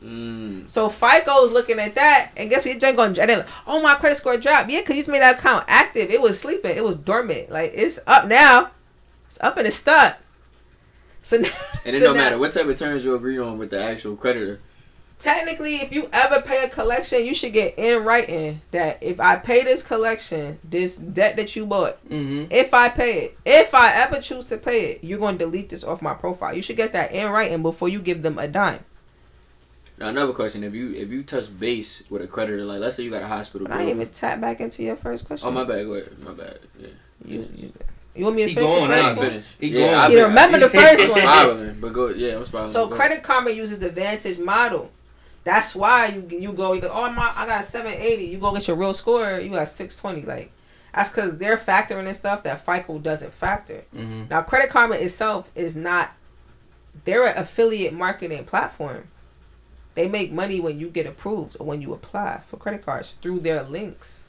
Mm. So FICO is looking at that, and guess what? Your joint going, and like, oh my credit score dropped. Yeah, cause you just made that account active. It was sleeping. It was dormant. Like it's up now. It's up and it's stuck. So now, And it so don't now- matter what type of terms you agree on with the actual creditor. technically, if you ever pay a collection, you should get in writing that if I pay this collection, this debt that you bought, Mm-hmm. if I pay it, if I ever choose to pay it, you're going to delete this off my profile. You should get that in writing before you give them a dime. Now another question: If you if you touch base with a creditor, like let's say you got a hospital But I bill. didn't even tap back into your first question. Oh my bad. Go ahead. My bad. Yeah. You, you, you want me to He finish the going first now. One? He yeah, going. I've You remember the I'm first one. spiraling, but go. Yeah, I'm spiraling. So Go Credit Karma uses the Vantage model. That's why you you go you go, oh my I got a seven eighty. You go get your real score, you got six twenty. Like that's because they're factoring in stuff that FICO doesn't factor. Mm-hmm. Now Credit Karma itself is not. They're an affiliate marketing platform. They make money when you get approved or when you apply for credit cards through their links.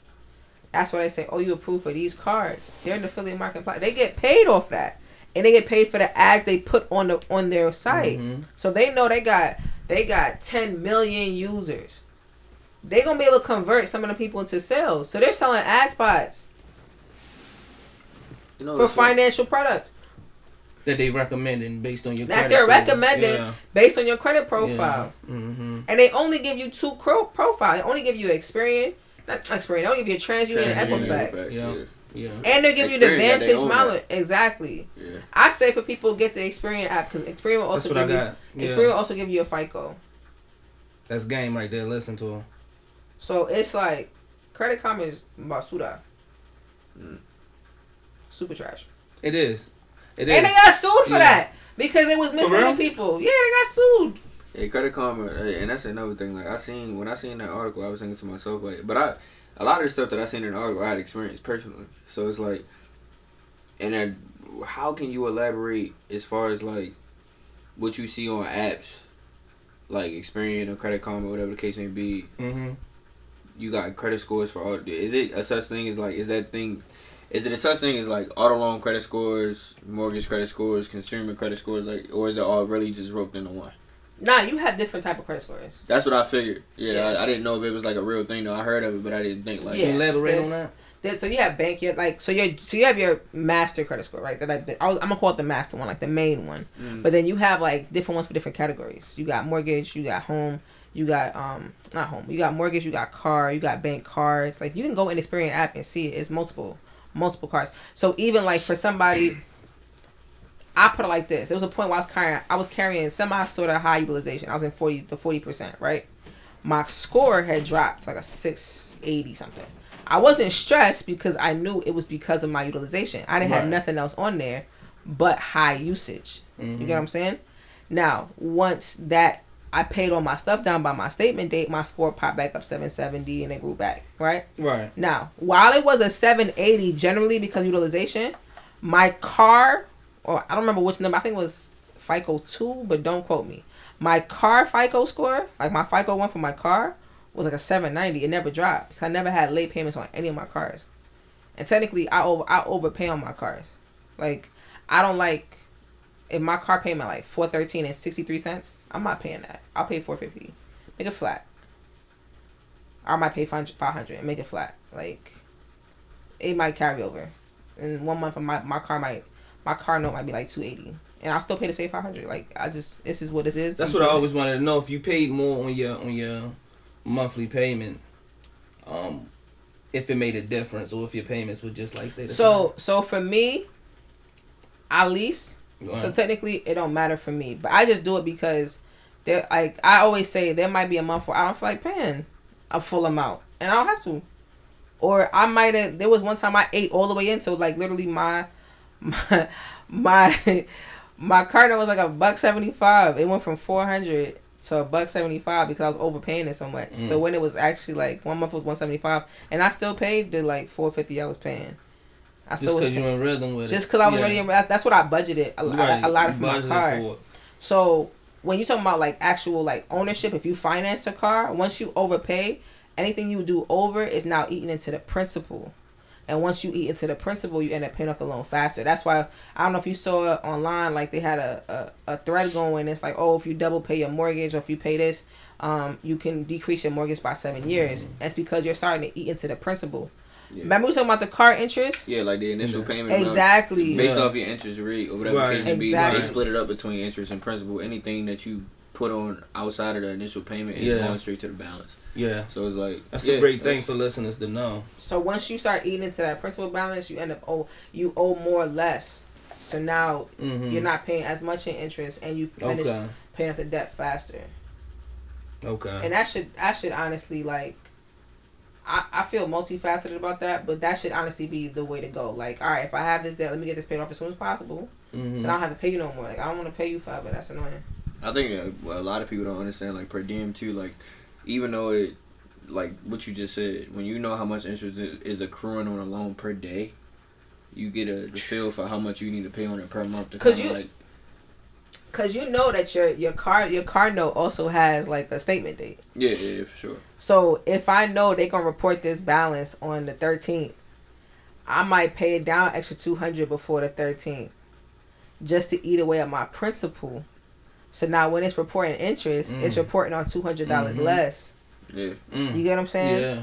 That's why they say, "Oh, you approved for these cards." They're an affiliate marketing platform. They get paid off that, and they get paid for the ads they put on the on their site. Mm-hmm. So they know they got they got 10 million users. They gonna be able to convert some of the people into sales. So they're selling ad spots you know, for what's funny? financial products That they recommending based on your. that credit they're score. recommending Yeah. based on your credit profile. Mm-hmm. And they only give you two cro- profile. They only give you Experian, not Experian. They only give you a TransUnion and TransUnion, Equifax. Equifax, Yeah. yeah. Yeah. And they give you the Experian, yeah, they Vantage own model. Exactly. Yeah. I say for people get the Experian app because Experian will also give you got. Yeah. Experian will also give you a FICO. That's game right there. Listen to him. So it's like Credit Karma is basura. Mm. Super trash. It is. It And is. they got sued for Yeah. that because it was misleading people. Yeah, they got sued. Yeah, Credit Karma, and that's another thing. Like I seen when I seen that article, I was thinking to myself, like, but I, a lot of the stuff that I seen in the article, I had experienced personally. So it's like, and then how can you elaborate as far as like what you see on apps, like Experian or Credit Karma, whatever the case may be? Mm-hmm. You got credit scores for all. Is it a such thing as like is that thing? Is it a such thing as like auto loan credit scores, mortgage credit scores, consumer credit scores, like, or is it all really just roped into one? Nah, you have different type of credit scores. That's what I figured. Yeah, Yeah. I, I didn't know if it was like a real thing though. I heard of it, but I didn't think like. Yeah, elaborate on that? There- So you have bank, you have like so you so you have your master credit score, right? That like the, I was, I'm gonna call it the master one, like the main one. Mm. But then you have like different ones for different categories. You got mortgage, you got home, you got um not home, you got mortgage, you got car, you got bank cards. Like you can go in Experian app and see it. It's multiple multiple cards. So even like for somebody, I put it like this. There was a point where I was carrying I was carrying semi sort of high utilization. I was in forty to forty percent, right? My score had dropped like a six eighty something. I wasn't stressed because I knew it was because of my utilization. I didn't have nothing else on there but high usage. You get mm-hmm. what I'm saying? Now, once that I paid all my stuff down by my statement date, my score popped back up 770 and it grew back, right? Right. Now, while it was a 780 generally because utilization, my car, or I don't remember which number, I think it was FICO 2, but don't quote me. My car FICO score, like my FICO one for my car, was like a 790. It never dropped because I never had late payments on any of my cars. And technically, I over I overpay on my cars. Like, I don't like if my car payment like 413 and 63 cents, I'm not paying that. I'll pay 450. Make it flat. I might pay 500 and make it flat. Like, it might carry over. And one month, my, my car might, my car note might be like 280. And I'll still pay the same 500. Like, I just, this is what this is. That's what I always wanted to know. If you paid more on your on your monthly payment, um, if it made a difference or if your payments would just like stay the same. So so for me, I lease. So technically, it don't matter for me, but I just do it because there. Like I always say, there might be a month where I don't feel like paying a full amount, and I don't have to. Or I might have. There was one time I ate all the way in, so like literally my my my my card was like a buck seventy five. It went from four hundred to a buck seventy five because I was overpaying it so much. So Mm. when it was actually like one month was one seventy five, and I still paid the like four fifty I was paying. I just still was because you're in rhythm with just it. because I was Yeah. ready. That's, that's what I budgeted a, lot Right, a lot of my car. for. So when you talking about like actual like ownership, if you finance a car, once you overpay, anything you do over is now eating into the principal. And once you eat into the principal, you end up paying off the loan faster. That's why I don't know if you saw it online, like they had a, a, a thread going. It's like, oh, if you double pay your mortgage or if you pay this, um, you can decrease your mortgage by seven years. That's because you're starting to eat into the principal. Yeah. Remember we talking about the car interest? Yeah, like the initial Yeah. payment. amount, Exactly. Based Yeah. off your interest rate or whatever Right. the case may be, Exactly. they split it up between interest and principal. Anything that you put on outside of the initial payment is Yeah. going straight to the balance. Yeah, So it's like that's yeah, a great thing for listeners to know. So once you start eating into that principal balance, you end up oh you owe more or less. So now Mm-hmm. you're not paying as much in interest, and you finish okay. paying off the debt faster. Okay. And that should that should honestly like. I, I feel multifaceted about that, but that should honestly be the way to go. Like, all right, if I have this debt, let me get this paid off as soon as possible, Mhm. so I don't have to pay you no more. Like, I don't want to pay you forever. That's annoying. I think uh, a lot of people don't understand like per diem too. Like even though it like what you just said, when you know how much interest is is accruing on a loan per day, you get a feel for how much you need to pay on it per month. To 'Cause kinda, you- like Cause you know that your your car your car note also has like a statement date. yeah, yeah, yeah, for sure. So if I know they gonna report this balance on the thirteenth, I might pay it down extra two hundred before the thirteenth, just to eat away at my principal. So now when it's reporting interest, it's Mm. reporting on two hundred dollars Mhm. less. Yeah, Mm. You get what I'm saying? Yeah.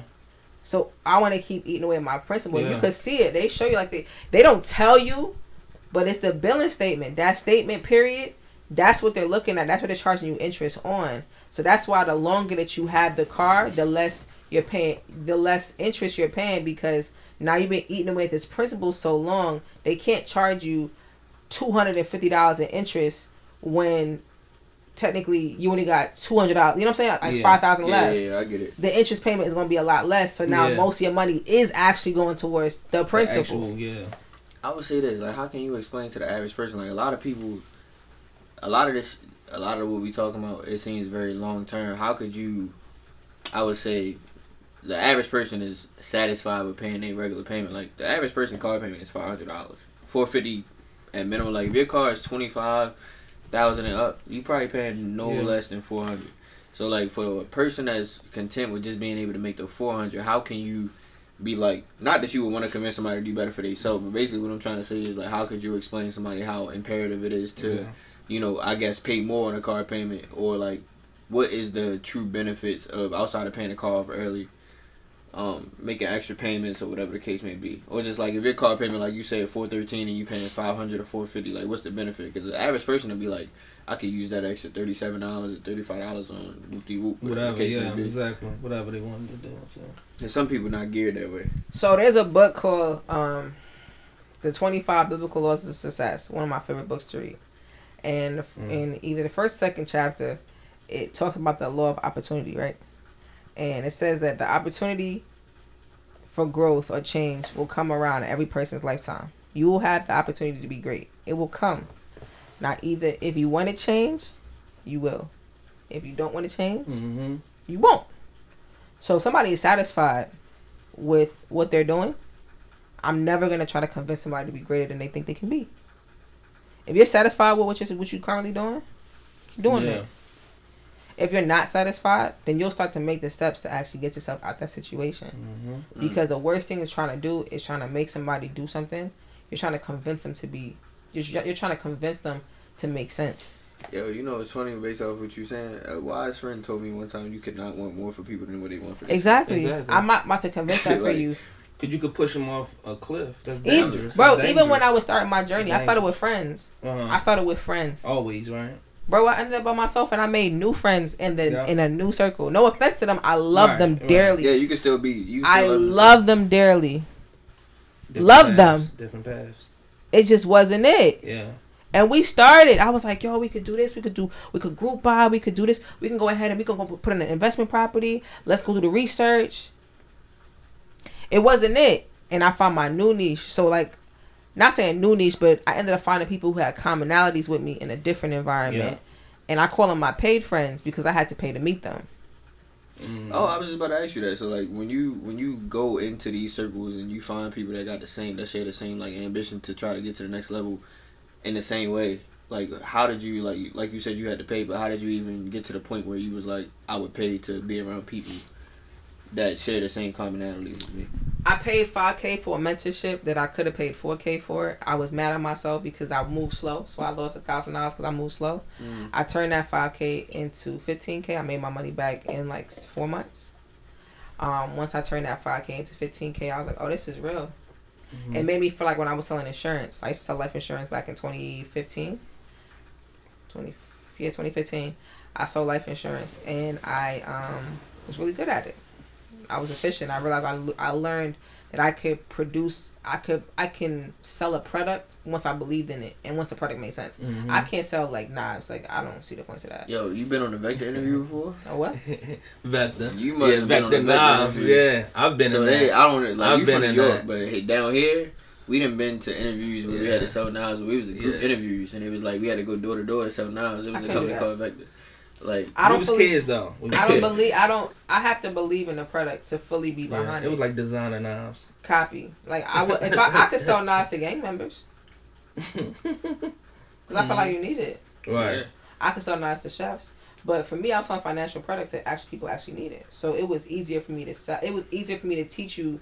So I want to keep eating away at my principal. You Yeah. could see it. They show you like they they don't tell you, but it's the billing statement. That statement period. That's what they're looking at. That's what they're charging you interest on. So that's why the longer that you have the car, the less you're paying, the less interest you're paying because now you've been eating away at this principal so long. They can't charge you two hundred and fifty dollars in interest when technically you only got two hundred dollars. You know what I'm saying? Like Yeah. five thousand yeah, left yeah, yeah, I get it. the interest payment is going to be a lot less. So now Yeah. most of your money is actually going towards the The principal. actual, yeah. I would say this, like, how can you explain to the average person, like, a lot of people, a lot of this, a lot of what we talking about, it seems very long term. How could you, I would say, the average person is satisfied with paying a regular payment. Like, the average person car payment is five hundred dollars, four fifty at minimum. Like, if your car is twenty five thousand and up, you probably paying no Yeah. less than four hundred. So, like, for a person that's content with just being able to make the four hundred, how can you? be like not that you would want to convince somebody to do better for themselves, but basically what I'm trying to say is like how could you explain to somebody how imperative it is to Yeah. You know I guess pay more on a car payment or like what is the true benefits of outside of paying the car off early, um making extra payments or whatever the case may be, or just like if your car payment like you say four thirteen and you paying five hundred or four fifty like what's the benefit? Because the average person would be like I could use that extra thirty seven dollars or thirty five dollars on whoop de whoop Whatever, yeah, exactly. Whatever they wanted to do. So. And some people not geared that way. So there's a book called um, "The 25 Biblical Laws of Success." One of my favorite books to read, and Mm. in either the first, second chapter, it talks about the law of opportunity, right? And it says that the opportunity for growth or change will come around in every person's lifetime. You will have the opportunity to be great. It will come. Now, either if you want to change, you will. If you don't want to change, Mm-hmm. you won't. So if somebody is satisfied with what they're doing, I'm never gonna try to convince somebody to be greater than they think they can be. If you're satisfied with what you what you currently doing, keep doing yeah. it. If you're not satisfied, then you'll start to make the steps to actually get yourself out that situation. Mm-hmm. Because the worst thing is trying to do is trying to make somebody do something. You're trying to convince them to be. You're, you're trying to convince them to make sense. Yo, you know it's funny based off what you're saying. A wise friend told me one time you could not want more for people than what they want for themselves. Exactly. Exactly. I'm not about to convince that for you. Cause you could push them off a cliff. That's Even, dangerous. bro, That's even when. I was starting my journey, I started with friends. Uh-huh. I started with friends. always right. Bro, I ended up by myself and I made new friends in the Yeah. in a new circle. No offense to them, I love Right, them right. dearly. Yeah, you can still be. You can I still them love them dearly. Different Love paths, them. Different paths. It just wasn't it. Yeah. And we started. I was like, yo, we could do this. We could do. We could group buy. We could do this. We can go ahead and we can go put in an investment property. Let's go do the research. It wasn't it, and I found my new niche. So like, not saying new niche, but I ended up finding people who had commonalities with me in a different environment, and I call them my paid friends because I had to pay to meet them. Mm. Oh, I was just about to ask you that. So like when you when you go into these circles and you find people that got the same that share the same like ambition to try to get to the next level in the same way, like how did you like like you said you had to pay, but how did you even get to the point where you was like I would pay to be around people that share the same commonalities as me? I paid five k for a mentorship that I could have paid four k for. I was mad at myself because I moved slow, so I lost a thousand dollars because I moved slow. Mm. I turned that five k into fifteen k. I made my money back in like four months. Um, once I turned that five k into fifteen k, I was like, oh, this is real. Mm-hmm. It made me feel like when I was selling insurance. I used to sell life insurance back in 2015. 20, yeah, 2015. I sold life insurance and I um, was really good at it. I was efficient. I realized I, I learned that I could produce, I could, I can sell a product once I believed in it and once the product made sense. Mhm. I can't sell like knives. Like I don't see the point to that. Yo, you been on the Vector interview before? Oh what? Vector. You must yeah, have been Vector on the Vector Knives. interview. Yeah, I've been so in they, that. I don't like I've you been from New York, that. but hey, down here. We didn't been to interviews where we had Yeah. to sell knives. We was a group Yeah. interviews, and it was like we had to go door to door to sell knives. It was I a can't company called Vector. Like I don't believe. kids though. We I don't believe. I don't. I have to believe in the product to fully be Yeah, behind it it. was like designer knives. copy. Like I would, if I, I could sell knives to gang members, because I feel like mm-hmm. you need it. Right. I could sell knives to chefs, but for me, I was selling financial products that actually people actually needed. So it was easier for me to sell. It was easier for me to teach you,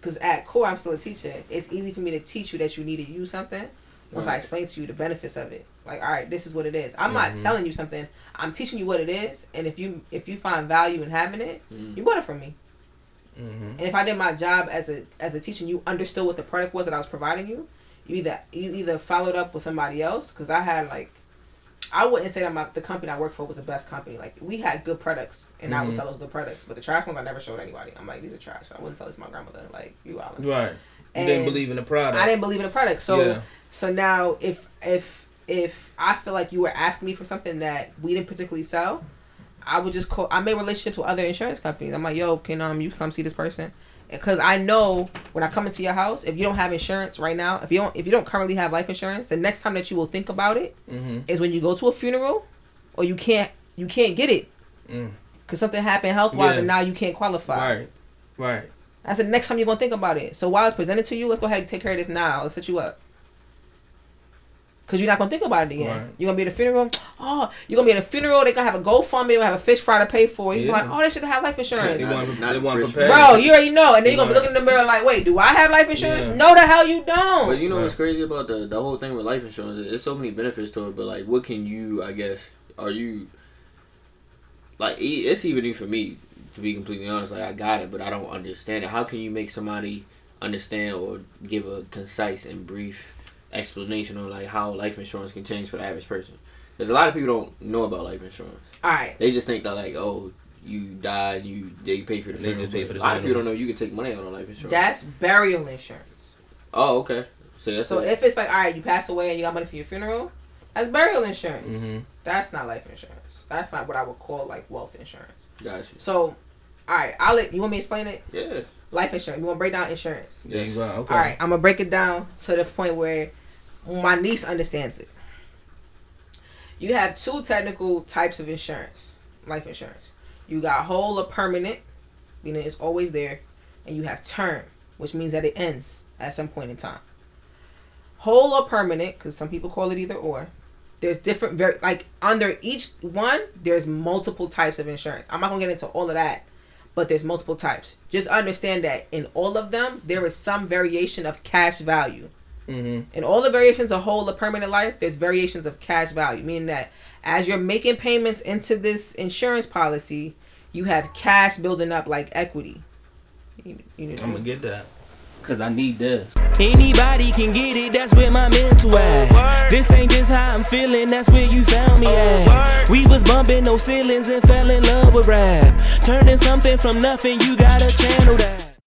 because at core I'm still a teacher. It's easy for me to teach you that you need to use something. Once I explain to you the benefits of it, like all right, this is what it is. I'm not Mhm. selling you something. I'm teaching you what it is, and if you if you find value in having it, Mm. you bought it from me. Mm-hmm. And if I did my job as a as a teacher, and you understood what the product was that I was providing you. You either you either followed up with somebody else because I had like, I wouldn't say that my the company I worked for was the best company. Like we had good products, and I would Mhm. sell those good products. But the trash ones I never showed anybody. I'm like these are trash. I wouldn't sell this to my grandmother. Like you all. Right. You And didn't believe in the product. I didn't believe in the product. So yeah. so now if if if I feel like you were asking me for something that we didn't particularly sell, I would just call. I made relationships with other insurance companies. I'm like, yo, can um you come see this person? Because I know when I come into your house, if you don't have insurance right now, if you don't if you don't currently have life insurance, the next time that you will think about it Mm-hmm. is when you go to a funeral, or you can't you can't get it Mm. because something happened health wise Yeah. and now you can't qualify. Right. Right. That's the next time you're gonna think about it. So while it's presented to you, let's go ahead and take care of this now. Let's set you up. Cause you're not gonna think about it again. Right. You're gonna be at a funeral. Oh, you're gonna be at a funeral. They gonna have a GoFundMe. They gonna have a fish fry to pay for. You're Yeah. like, oh, they should have life insurance. They Not- want. not They the want prepared. Bro, you already know. And then you're gonna be looking in the mirror like, wait, do I have life insurance? Yeah. No, the hell you don't. But you know what's crazy about the the whole thing with life insurance? There's so many benefits to it, but like, what can you? I guess are you like? e- It's even even for me to be completely honest. Like, I got it, but I don't understand it. How can you make somebody understand or give a concise and brief explanation on like how life insurance can change for the average person? Because a lot of people don't know about life insurance. All right. They just think that like, oh, you die, and you they pay for the They funeral. just pay for the a lot of people don't know you can take money out on life insurance. That's burial insurance. oh, okay. So that's So a- if it's like, all right, you pass away and you got money for your funeral, that's burial insurance. Mm-hmm. That's not life insurance. That's not what I would call like wealth insurance. gotcha. So, all right, I'll let you want me to explain it. Yeah. Life insurance. You want to break down insurance? There you go. Okay. All right, I'm gonna break it down to the point where my niece understands it. You have two technical types of insurance, life insurance. You got whole or permanent, meaning it's always there, and you have term, which means that it ends at some point in time. Whole or permanent, because some people call it either or. There's different, very like under each one, there's multiple types of insurance. I'm not gonna get into all of that, but there's multiple types. Just understand that in all of them, there is some variation of cash value. Mm-hmm. In all the variations of whole or permanent life, there's variations of cash value, meaning that as you're making payments into this insurance policy, you have cash building up like equity. You, you need to- I'm gonna get that. Cause I need this. Anybody can get it, that's where my mental at. This ain't just how I'm feeling, that's where you found me at. We was bumping no ceilings and fell in love with rap. Turning something from nothing, you gotta channel that.